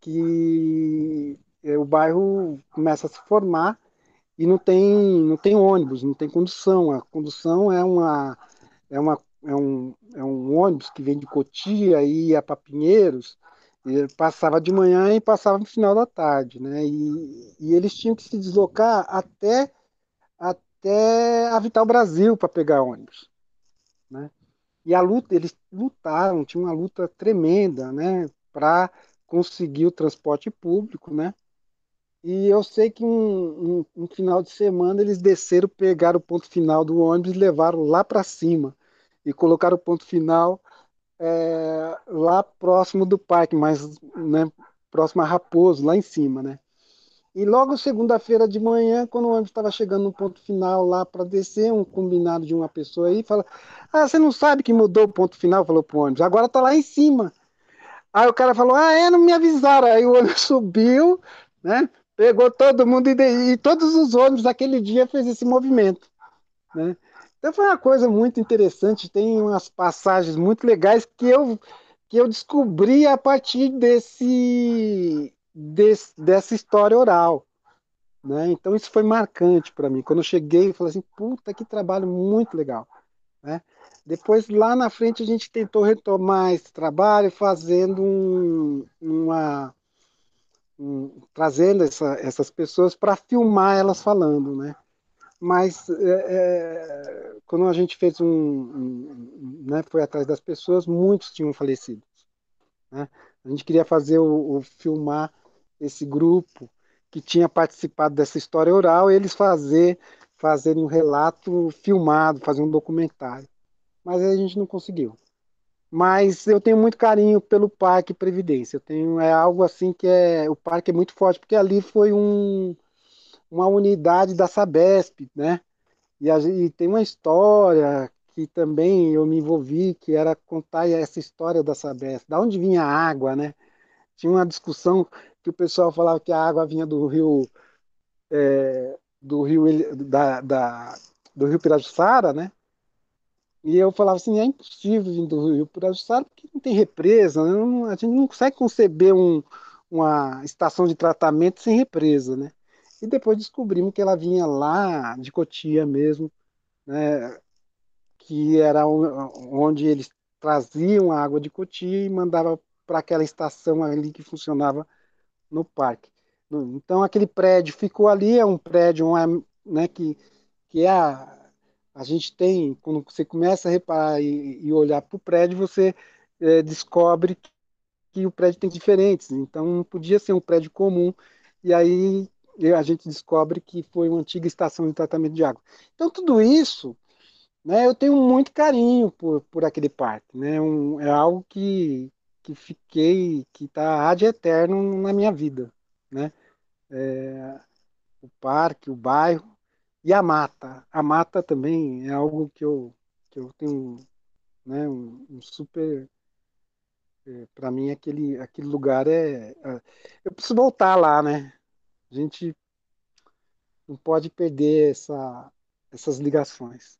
que é, o bairro começa a se formar e não tem, não tem ônibus, não tem condução. A condução é uma é uma é um, é um ônibus que vem de Cotia e ia para Pinheiros, passava de manhã e passava no final da tarde, né? E, e eles tinham que se deslocar até até a Vital Brasil para pegar ônibus, né? E a luta, eles lutaram, tinha uma luta tremenda, né, para conseguir o transporte público, né? E eu sei que um, um, um, final de semana eles desceram, pegaram o ponto final do ônibus e levaram lá para cima. E colocaram o ponto final é, lá próximo do parque, mas né, próximo a Raposo, lá em cima, né? E logo segunda-feira de manhã, quando o ônibus estava chegando no ponto final lá para descer, um combinado de uma pessoa aí fala: Ah, você não sabe que mudou o ponto final? Falou pro ônibus, agora tá lá em cima. Aí o cara falou: Ah, é, não me avisaram. Aí o ônibus (laughs) subiu, né? Pegou todo mundo e, e todos os ônibus aquele dia fez esse movimento, né? Então foi uma coisa muito interessante, tem umas passagens muito legais que eu que eu descobri a partir desse, desse dessa história oral. Né? Então isso foi marcante para mim. Quando eu cheguei, eu falei assim, puta, que trabalho muito legal. Né? Depois, lá na frente, a gente tentou retomar esse trabalho fazendo um, uma... Um, trazendo essa, essas pessoas para filmar elas falando, né? Mas é, é, quando a gente fez um, um, né, foi atrás das pessoas, muitos tinham falecido. Né? A gente queria fazer o, o filmar esse grupo que tinha participado dessa história oral, eles fazer fazerem um relato filmado, fazer um documentário mas a gente não conseguiu. Mas eu tenho muito carinho pelo Parque Previdência. Eu tenho é algo assim que é o parque é muito forte porque ali foi um, uma unidade da Sabesp, né? E, a, e tem uma história que também eu me envolvi, que era contar essa história da Sabesp, da onde vinha a água, né? Tinha uma discussão que o pessoal falava que a água vinha do rio é, do rio da, da, do rio Pirajussara, né? E eu falava assim, é impossível vir do Rio para Estado porque não tem represa, né? a gente não consegue conceber um, uma estação de tratamento sem represa, né? E depois descobrimos que ela vinha lá de Cotia mesmo, né? Que era onde eles traziam a água de Cotia e mandavam para aquela estação ali que funcionava no parque. Então aquele prédio ficou ali, é um prédio né, que, que é a, a gente tem, quando você começa a reparar e, e olhar para o prédio, você é, descobre que o prédio tem diferentes. Então, podia ser um prédio comum. E aí a gente descobre que foi uma antiga estação de tratamento de água. Então, tudo isso, né, eu tenho muito carinho por, por aquele parque. Né? Um, é algo que, que fiquei, que está ad eterno na minha vida. Né? É, o parque, o bairro, e a mata. A mata também é algo que eu, que eu tenho né, um, um super. É, Para mim, aquele, aquele lugar é, é. Eu preciso voltar lá, né? A gente não pode perder essa, essas ligações.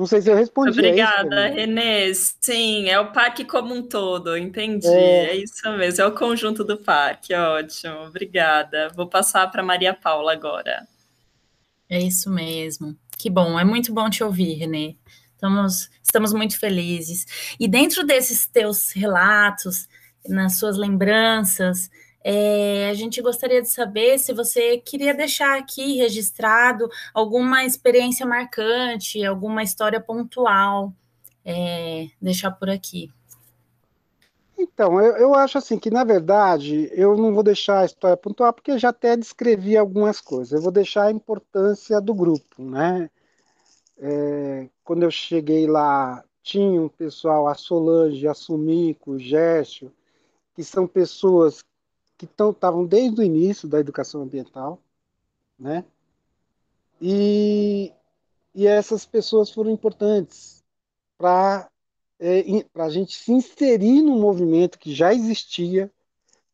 Não sei se eu respondi. É Obrigada, é Renê. Sim, é o parque como um todo, entendi. É... é isso mesmo, é o conjunto do parque, ótimo. Obrigada. Vou passar para Maria Paula agora. É isso mesmo. Que bom, é muito bom te ouvir, Renê. Estamos, estamos muito felizes. E dentro desses teus relatos, nas suas lembranças, é, a gente gostaria de saber se você queria deixar aqui registrado alguma experiência marcante, alguma história pontual, é, deixar por aqui. Então, eu, eu, acho assim que, na verdade, eu não vou deixar a história pontual, porque já até descrevi algumas coisas. Eu vou deixar a importância do grupo, né? É, quando eu cheguei lá, tinha um pessoal, a Solange, a Sumico, o Gércio, que são pessoas que estavam desde o início da educação ambiental, né? E, e essas pessoas foram importantes para é, a gente se inserir no movimento que já existia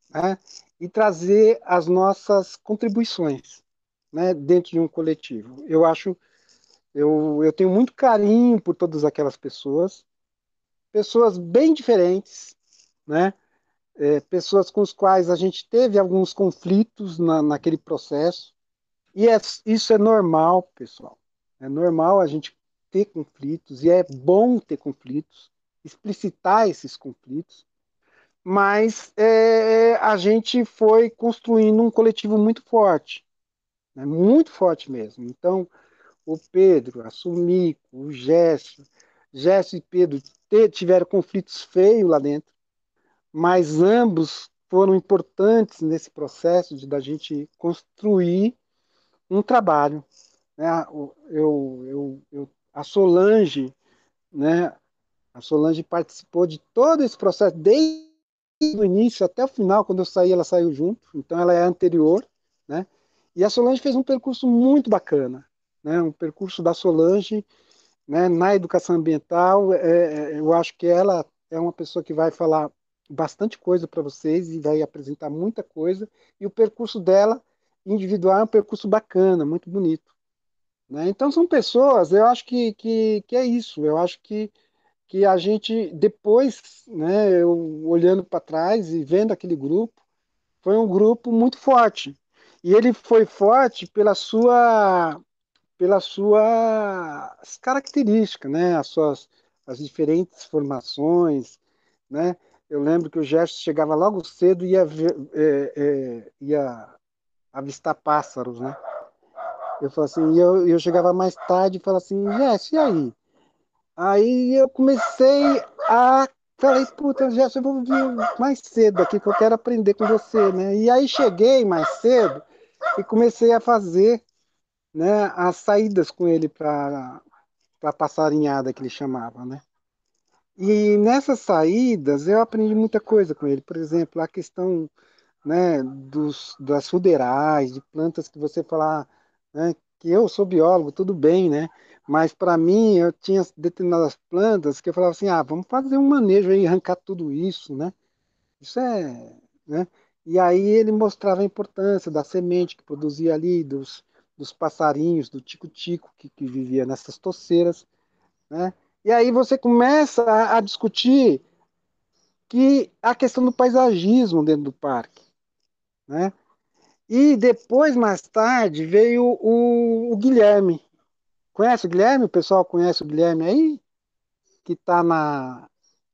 né? e trazer as nossas contribuições né? dentro de um coletivo. Eu acho, eu, eu tenho muito carinho por todas aquelas pessoas, pessoas bem diferentes, né? É, pessoas com as quais a gente teve alguns conflitos na, naquele processo. E é, isso é normal, pessoal. É normal a gente ter conflitos e é bom ter conflitos, explicitar esses conflitos. Mas é, a gente foi construindo um coletivo muito forte, né? muito forte mesmo. Então, o Pedro, a Sumico, o Gesso, Gesso e Pedro tiveram conflitos feios lá dentro mas ambos foram importantes nesse processo de da gente construir um trabalho. Né? Eu, eu, eu, a Solange, né? A Solange participou de todo esse processo desde do início até o final, quando eu saí, ela saiu junto, então ela é anterior, né? E a Solange fez um percurso muito bacana, né? Um percurso da Solange, né? Na educação ambiental, é, é, eu acho que ela é uma pessoa que vai falar bastante coisa para vocês e vai apresentar muita coisa. E o percurso dela individual é um percurso bacana, muito bonito. Né? Então são pessoas, eu acho que, que, que é isso. Eu acho que que a gente depois, né, eu olhando para trás e vendo aquele grupo, foi um grupo muito forte. E ele foi forte pela sua pelas suas características, né, as suas as diferentes formações, né? Eu lembro que o Gerson chegava logo cedo e ia, é, é, ia avistar pássaros, né? Eu falava assim, e eu, eu chegava mais tarde e falava assim, Gerson, e aí? Aí eu comecei a. Falei, puta, Gerson, eu vou vir mais cedo aqui, que eu quero aprender com você, né? E aí cheguei mais cedo e comecei a fazer né, as saídas com ele para a passarinhada que ele chamava, né? E nessas saídas eu aprendi muita coisa com ele. Por exemplo, a questão né, dos, das ruderais, de plantas que você falar, né, que eu sou biólogo, tudo bem, né? Mas para mim, eu tinha determinadas plantas que eu falava assim: ah, vamos fazer um manejo aí, arrancar tudo isso, né? Isso é. Né? E aí ele mostrava a importância da semente que produzia ali, dos, dos passarinhos, do tico-tico que, que vivia nessas toceiras, né? E aí você começa a, a discutir que a questão do paisagismo dentro do parque, né? E depois, mais tarde, veio o, o Guilherme, Conhece o Guilherme? O pessoal conhece o Guilherme aí? Que está na,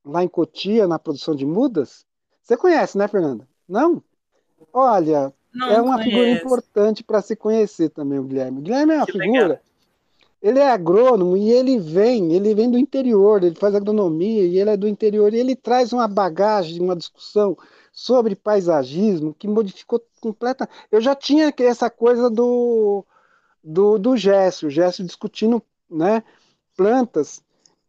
lá em Cotia, na produção de mudas? Você conhece, né, Fernanda? Não? Olha, Não é uma conheço. figura importante para se conhecer também, o Guilherme. O Guilherme é uma que figura. Legal. Ele é agrônomo e ele vem, ele vem do interior, ele faz agronomia e ele é do interior e ele traz uma bagagem, uma discussão sobre paisagismo que modificou completa. Eu já tinha essa coisa do do, do Gesso, o Gesso discutindo né, plantas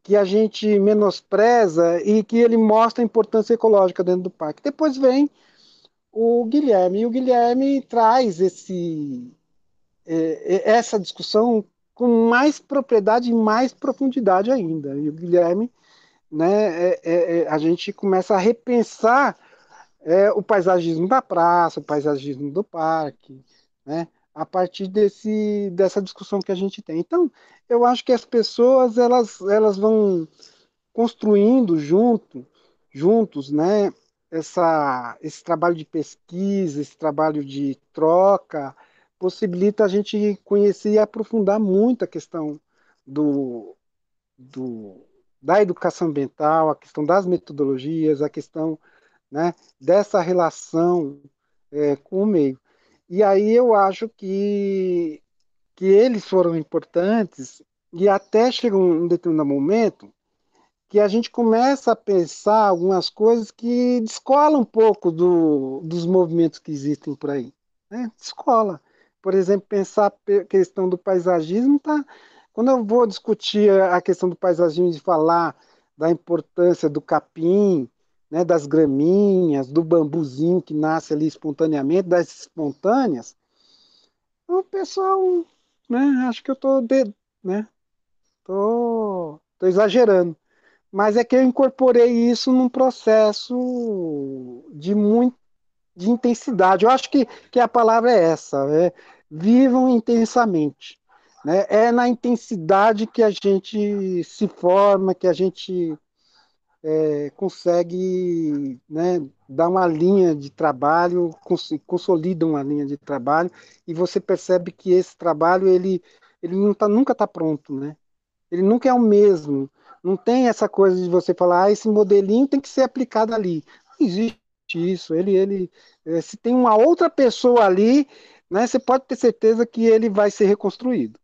que a gente menospreza e que ele mostra a importância ecológica dentro do parque. Depois vem o Guilherme, e o Guilherme traz esse, é, é, essa discussão com mais propriedade e mais profundidade ainda. E o Guilherme, né, é, é, é a gente começa a repensar é, o paisagismo da praça, o paisagismo do parque, né, a partir desse, dessa discussão que a gente tem. Então, eu acho que as pessoas elas, elas vão construindo junto, juntos, né, essa, esse trabalho de pesquisa, esse trabalho de troca, possibilita a gente conhecer e aprofundar muito a questão do, do, da educação ambiental, a questão das metodologias, a questão né, dessa relação é, com o meio. E aí eu acho que, que eles foram importantes e até chega um determinado momento que a gente começa a pensar algumas coisas que descolam um pouco do, dos movimentos que existem por aí. Né? Descola. Por exemplo, pensar a questão do paisagismo, tá? quando eu vou discutir a questão do paisagismo e falar da importância do capim, né, das graminhas, do bambuzinho que nasce ali espontaneamente, das espontâneas, o pessoal, né, acho que eu estou né, tô, tô exagerando. Mas é que eu incorporei isso num processo de muito de intensidade. Eu acho que, que a palavra é essa, é, vivam intensamente. Né? É na intensidade que a gente se forma, que a gente é, consegue né, dar uma linha de trabalho, cons consolida uma linha de trabalho, e você percebe que esse trabalho ele, ele não tá, nunca está pronto, né? Ele nunca é o mesmo. Não tem essa coisa de você falar, ah, esse modelinho tem que ser aplicado ali. Não existe isso. Ele, ele, é, se tem uma outra pessoa ali, né, você pode ter certeza que ele vai ser reconstruído,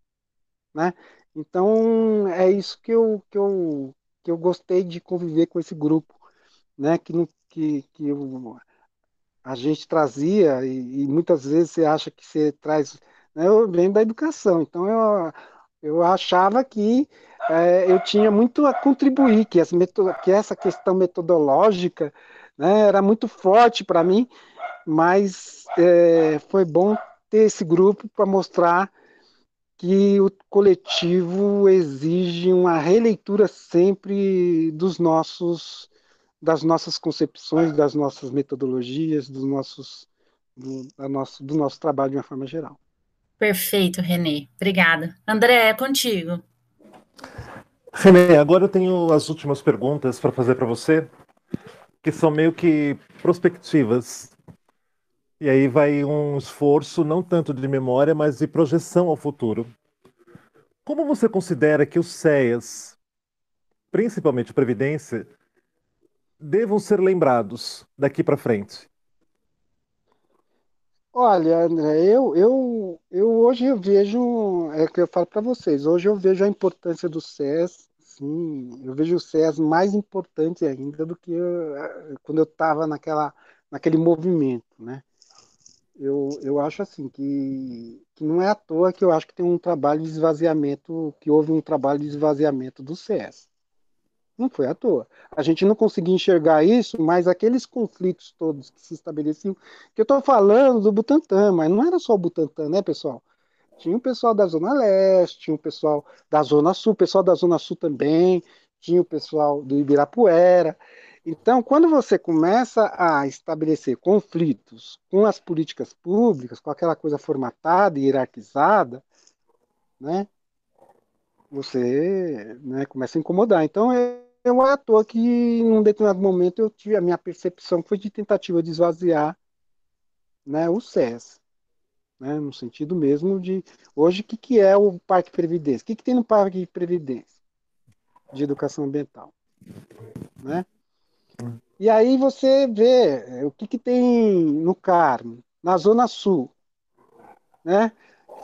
né? Então é isso que eu, que eu que eu gostei de conviver com esse grupo, né? Que, que, que eu, a gente trazia e, e, muitas vezes você acha que você traz, né, eu venho da educação, então eu, eu achava que é, eu tinha muito a contribuir, que, as que essa questão metodológica né? Era muito forte para mim, mas é, foi bom ter esse grupo para mostrar que o coletivo exige uma releitura sempre dos nossos das nossas concepções, das nossas metodologias, dos nossos do, nosso, do nosso trabalho de uma forma geral. Perfeito, Renê. Obrigada. André, é contigo. Renê, agora eu tenho as últimas perguntas para fazer para você, que são meio que prospectivas. E aí vai um esforço não tanto de memória, mas de projeção ao futuro. Como você considera que os CEAs, principalmente Previdência, devam ser lembrados daqui para frente? Olha, André, eu, eu, eu hoje eu vejo, é o que eu falo para vocês, hoje eu vejo a importância do SES, sim, eu vejo o SES mais importante ainda do que eu, eh, quando eu estava naquela, naquele movimento, né? Eu, eu acho assim que, que não é à toa que eu acho que tem um trabalho de esvaziamento, que houve um trabalho de esvaziamento do SES. Não foi à toa. A gente não conseguia enxergar isso, mas aqueles conflitos todos que se estabeleciam, que eu estou falando do Butantã, mas não era só o Butantã, né, pessoal? Tinha o pessoal da Zona Leste, tinha o pessoal da Zona Sul, o pessoal da Zona Sul também, tinha o pessoal do Ibirapuera. Então, quando você começa a estabelecer conflitos com as políticas públicas, com aquela coisa formatada e hierarquizada, né, você né, começa a incomodar. Então, é, é à toa que em um determinado momento eu tive a minha percepção foi de tentativa de esvaziar né, o SES. Né, no sentido mesmo de hoje o que, que é o Parque Previdência? O que, que tem no Parque Previdência de educação ambiental? Né? E aí você vê é, o que, que tem no Carmo, na Zona Sul. Né?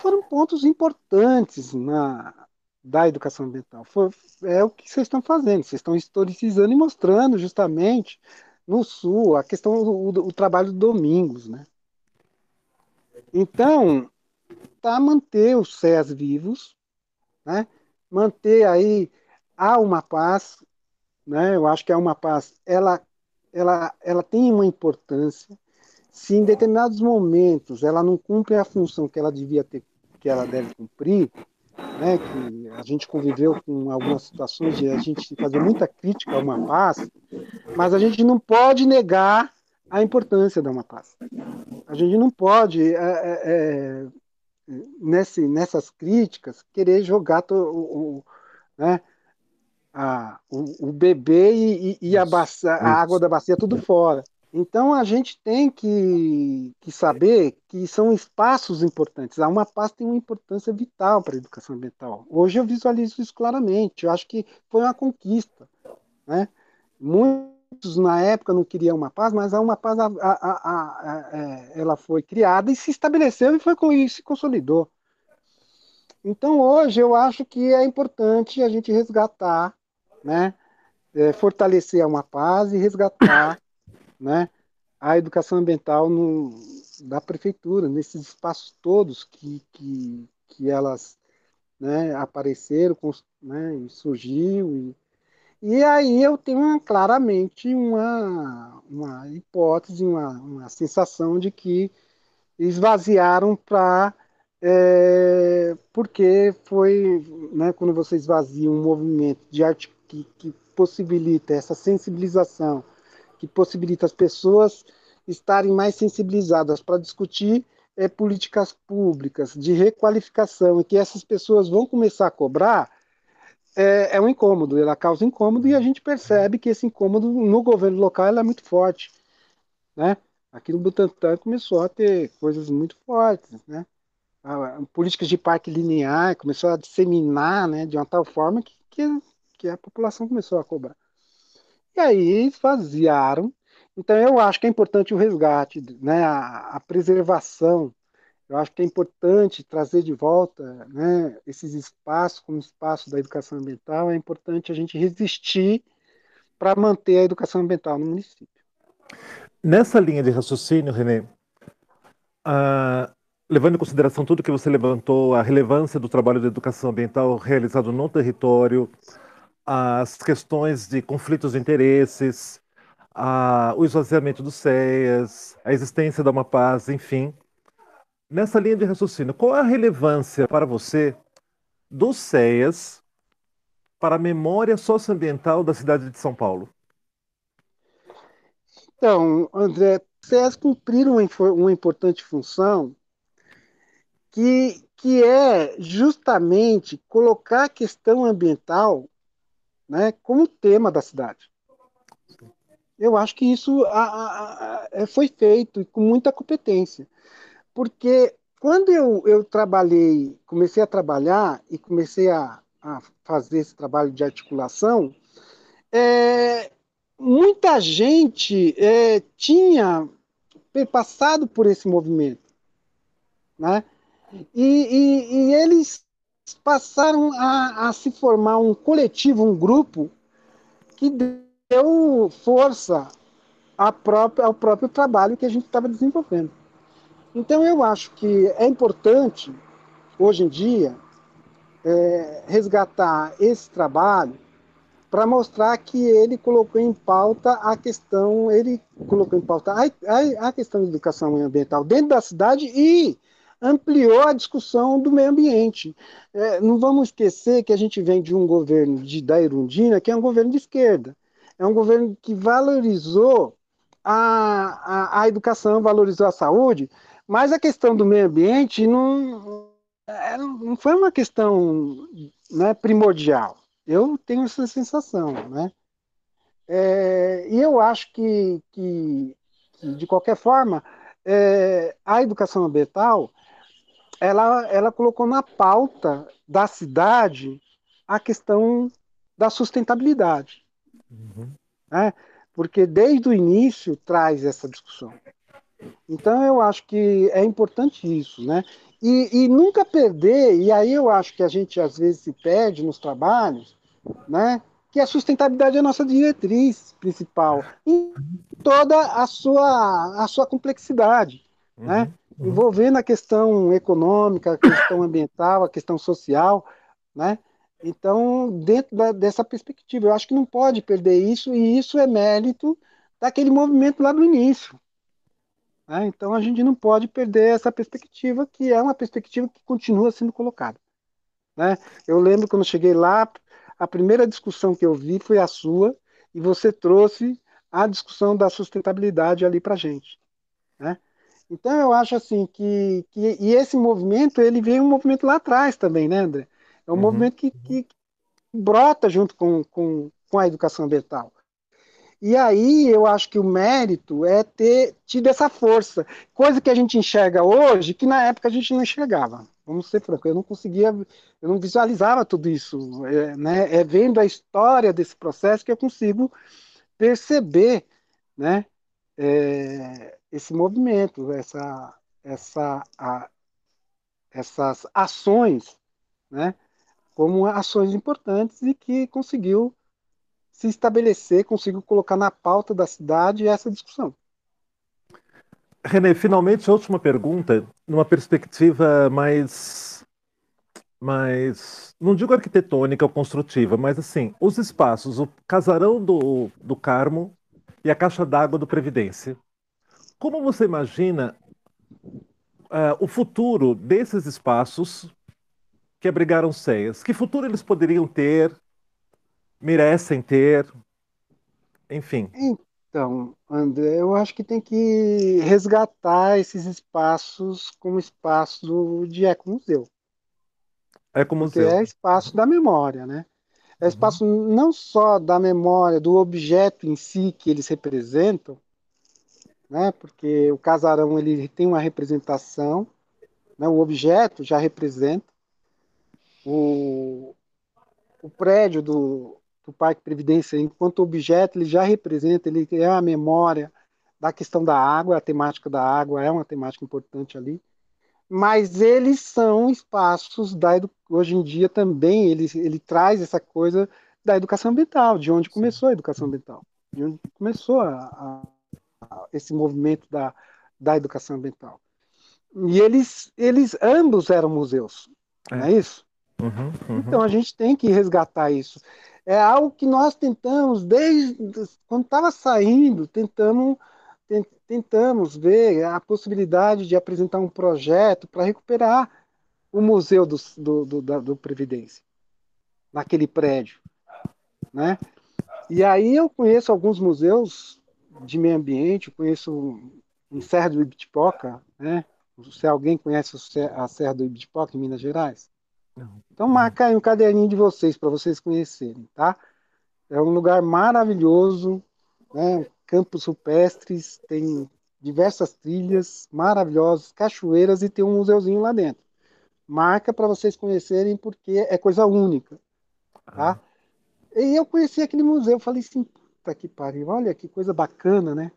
Foram pontos importantes na, da educação ambiental. Foi, é o que vocês estão fazendo, vocês estão historicizando e mostrando justamente no Sul a questão do, o trabalho do Domingos, né? Então, tá manter os CES vivos, né? Manter aí há uma paz, né? Eu acho que a uma paz, ela ela ela tem uma importância. Se em determinados momentos ela não cumpre a função que ela devia ter, que ela deve cumprir, né, que a gente conviveu com algumas situações de a gente fazer muita crítica a uma paz, mas a gente não pode negar a importância da uma paz. A gente não pode, é, é, é nesse, nessas críticas, querer jogar to, o, o, né, a, o, o bebê e, e a, bacia, a água da bacia tudo fora. Então a gente tem que, que, saber que são espaços importantes. A UMAPAS tem uma importância vital para a educação ambiental. Hoje eu visualizo isso claramente. Eu acho que foi uma conquista. Né? Muitos na época não queriam uma paz, mas a UMAPAS a, a, a, é, ela foi criada e se estabeleceu e foi com isso se consolidou. Então hoje eu acho que é importante a gente resgatar, né? É, fortalecer a UMAPAS e resgatar (coughs) né, a educação ambiental no, da prefeitura, nesses espaços todos que, que, que elas né, apareceram né, e surgiu. E, e aí eu tenho uma, claramente uma, uma hipótese, uma, uma sensação de que esvaziaram para. É, porque foi né, quando você esvazia um movimento de arte que, que possibilita essa sensibilização que possibilita as pessoas estarem mais sensibilizadas para discutir é, políticas públicas de requalificação e que essas pessoas vão começar a cobrar, é, é, um incômodo, ela causa incômodo e a gente percebe que esse incômodo no governo local é muito forte. Né? Aqui no Butantã começou a ter coisas muito fortes, né? Políticas de parque linear começou a disseminar né, de uma tal forma que, que, que a população começou a cobrar. E aí esvaziaram. Então eu acho que é importante o resgate, né, a, a preservação. Eu acho que é importante trazer de volta né, esses espaços como espaço da educação ambiental. É importante a gente resistir para manter a educação ambiental no município. Nessa linha de raciocínio, Renê, uh, levando em consideração tudo que você levantou, a relevância do trabalho de educação ambiental realizado no território, as questões de conflitos de interesses, a, o esvaziamento dos CEAs, a existência da Amapaz, enfim. Nessa linha de raciocínio, qual é a relevância para você dos CEAs para a memória socioambiental da cidade de São Paulo? Então, André, CEAs cumpriram uma, uma importante função que, que é justamente colocar a questão ambiental né, como tema da cidade. Eu acho que isso a, a, a, é, foi feito com muita competência, porque quando eu, eu trabalhei, comecei a trabalhar e comecei a, fazer esse trabalho de articulação, é, muita gente é, tinha passado por esse movimento, né? E, e, e eles passaram a, a, se formar um coletivo, um grupo que deu força própria, ao próprio trabalho que a gente estava desenvolvendo. Então, eu acho que é importante, hoje em dia, é, resgatar esse trabalho para mostrar que ele colocou em pauta a questão, ele colocou em pauta a, a, a questão da educação ambiental dentro da cidade e ampliou a discussão do meio ambiente. É, não vamos esquecer que a gente vem de um governo de, da Irundina, que é um governo de esquerda é um governo que valorizou a, a, a educação, valorizou a saúde, mas a questão do meio ambiente não, é, não foi uma questão né, primordial. Eu tenho essa sensação, né? É, e eu acho que, que, de qualquer forma, é, a educação ambiental ela, ela colocou na pauta da cidade a questão da sustentabilidade. Uhum. Né? Porque desde o início traz essa discussão. Então eu acho que é importante isso, né? E, e, nunca perder, e aí eu acho que a gente às vezes se perde nos trabalhos, né? Que a sustentabilidade é a nossa diretriz principal, em toda a sua, a sua complexidade, uhum, né? Uhum. Envolvendo a questão econômica, a questão ambiental, a questão social, né? Então, dentro da, dessa perspectiva, eu acho que não pode perder isso, e isso é mérito daquele movimento lá do início. Né? Então, a gente não pode perder essa perspectiva, que é uma perspectiva que continua sendo colocada. Né? Eu lembro quando cheguei lá, a primeira discussão que eu vi foi a sua, e você trouxe a discussão da sustentabilidade ali para a gente. Né? Então, eu acho assim que, que. E esse movimento, ele veio um movimento lá atrás também, né, André? É um uhum. movimento que, que, brota junto com, com, com a educação ambiental. E aí eu acho que o mérito é ter tido essa força, coisa que a gente enxerga hoje que na época a gente não enxergava. Vamos ser francos, eu não conseguia, eu não visualizava tudo isso. É, né? é vendo a história desse processo que eu consigo perceber, né? É, esse movimento, essa, essa, a, essas ações, né? como ações importantes e que conseguiu se estabelecer, conseguiu colocar na pauta da cidade essa discussão. René, finalmente última pergunta, numa perspectiva mais, mais, não digo arquitetônica ou construtiva, mas assim, os espaços, o casarão do, do Carmo e a caixa d'água do Previdência. Como você imagina uh, o futuro desses espaços que abrigaram ceias. Que futuro eles poderiam ter, merecem ter, enfim. Então, André, eu acho que tem que resgatar esses espaços como espaço de ecomuseu. Ecomuseu. Porque é espaço da memória, né? É uhum. espaço uhum. não só da memória, do objeto em si que eles representam, né? Porque o casarão ele tem uma representação, né? o objeto já representa, o, o prédio do, do Parque Previdência, enquanto objeto, ele já representa, ele é a memória da questão da água, a temática da água é uma temática importante ali, mas eles são espaços da hoje em dia também ele, ele traz essa coisa da educação ambiental, de onde começou a educação ambiental, de onde começou a, esse movimento da, da educação ambiental. E eles, eles ambos eram museus, é. não é isso? Uhum, uhum. Então a gente tem que resgatar isso. é algo que nós tentamos desde quando estava saindo, tentamos tentamos ver a possibilidade de apresentar um projeto para recuperar o museu do, do, do, do Previdência, naquele prédio, né? E aí eu conheço alguns museus de meio ambiente, conheço em Serra do Ibitipoca, né? Se alguém conhece a Serra do Ibitipoca, em Minas Gerais. Não. Então marca aí um caderninho de vocês, para vocês conhecerem, tá? É um lugar maravilhoso, né? campos rupestres, tem diversas trilhas maravilhosas, cachoeiras e tem um museuzinho lá dentro. Marca para vocês conhecerem porque é coisa única, tá? Ah. E eu conheci aquele museu, falei assim, puta que pariu, olha que coisa bacana, né?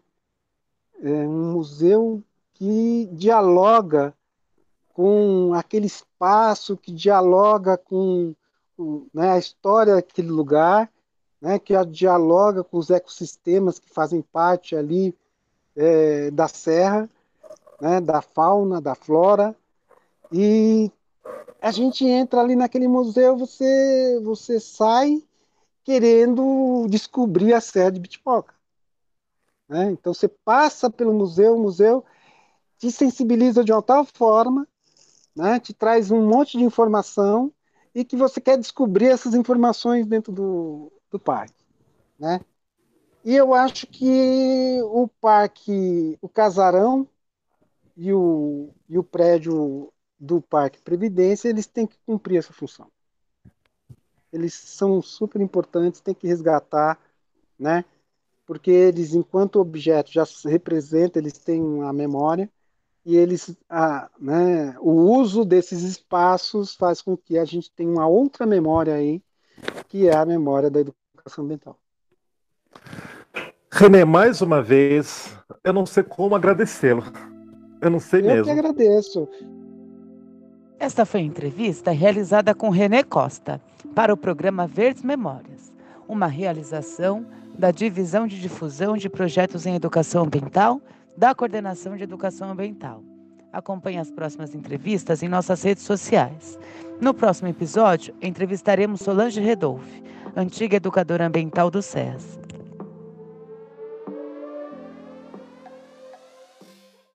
É um museu que dialoga com aquele espaço, que dialoga com, né, a história daquele lugar né, que dialoga com os ecossistemas que fazem parte ali é, da serra, né, da fauna, da flora, e a gente entra ali naquele museu, você, você sai querendo descobrir a Serra de Bitpoca. Né? Então você passa pelo museu, o museu te sensibiliza de uma tal forma, né, te traz um monte de informação e que você quer descobrir essas informações dentro do, do parque, né? E eu acho que o parque, o casarão e o, e o prédio do Parque Previdência, eles têm que cumprir essa função. Eles são super importantes, tem que resgatar, né? Porque eles, enquanto objeto, já representam, eles têm uma memória e eles, a, né, o uso desses espaços faz com que a gente tenha uma outra memória aí, que é a memória da educação educação ambiental. René, mais uma vez, eu não sei como agradecê-lo. Eu não sei eu mesmo. Eu que agradeço. Esta foi a entrevista realizada com René Costa para o programa Verdes Memórias, uma realização da Divisão de Difusão de Projetos em Educação Ambiental da Coordenação de Educação Ambiental. Acompanhe as próximas entrevistas em nossas redes sociais. No próximo episódio, entrevistaremos Solange Redolfe, antiga educadora ambiental do SES.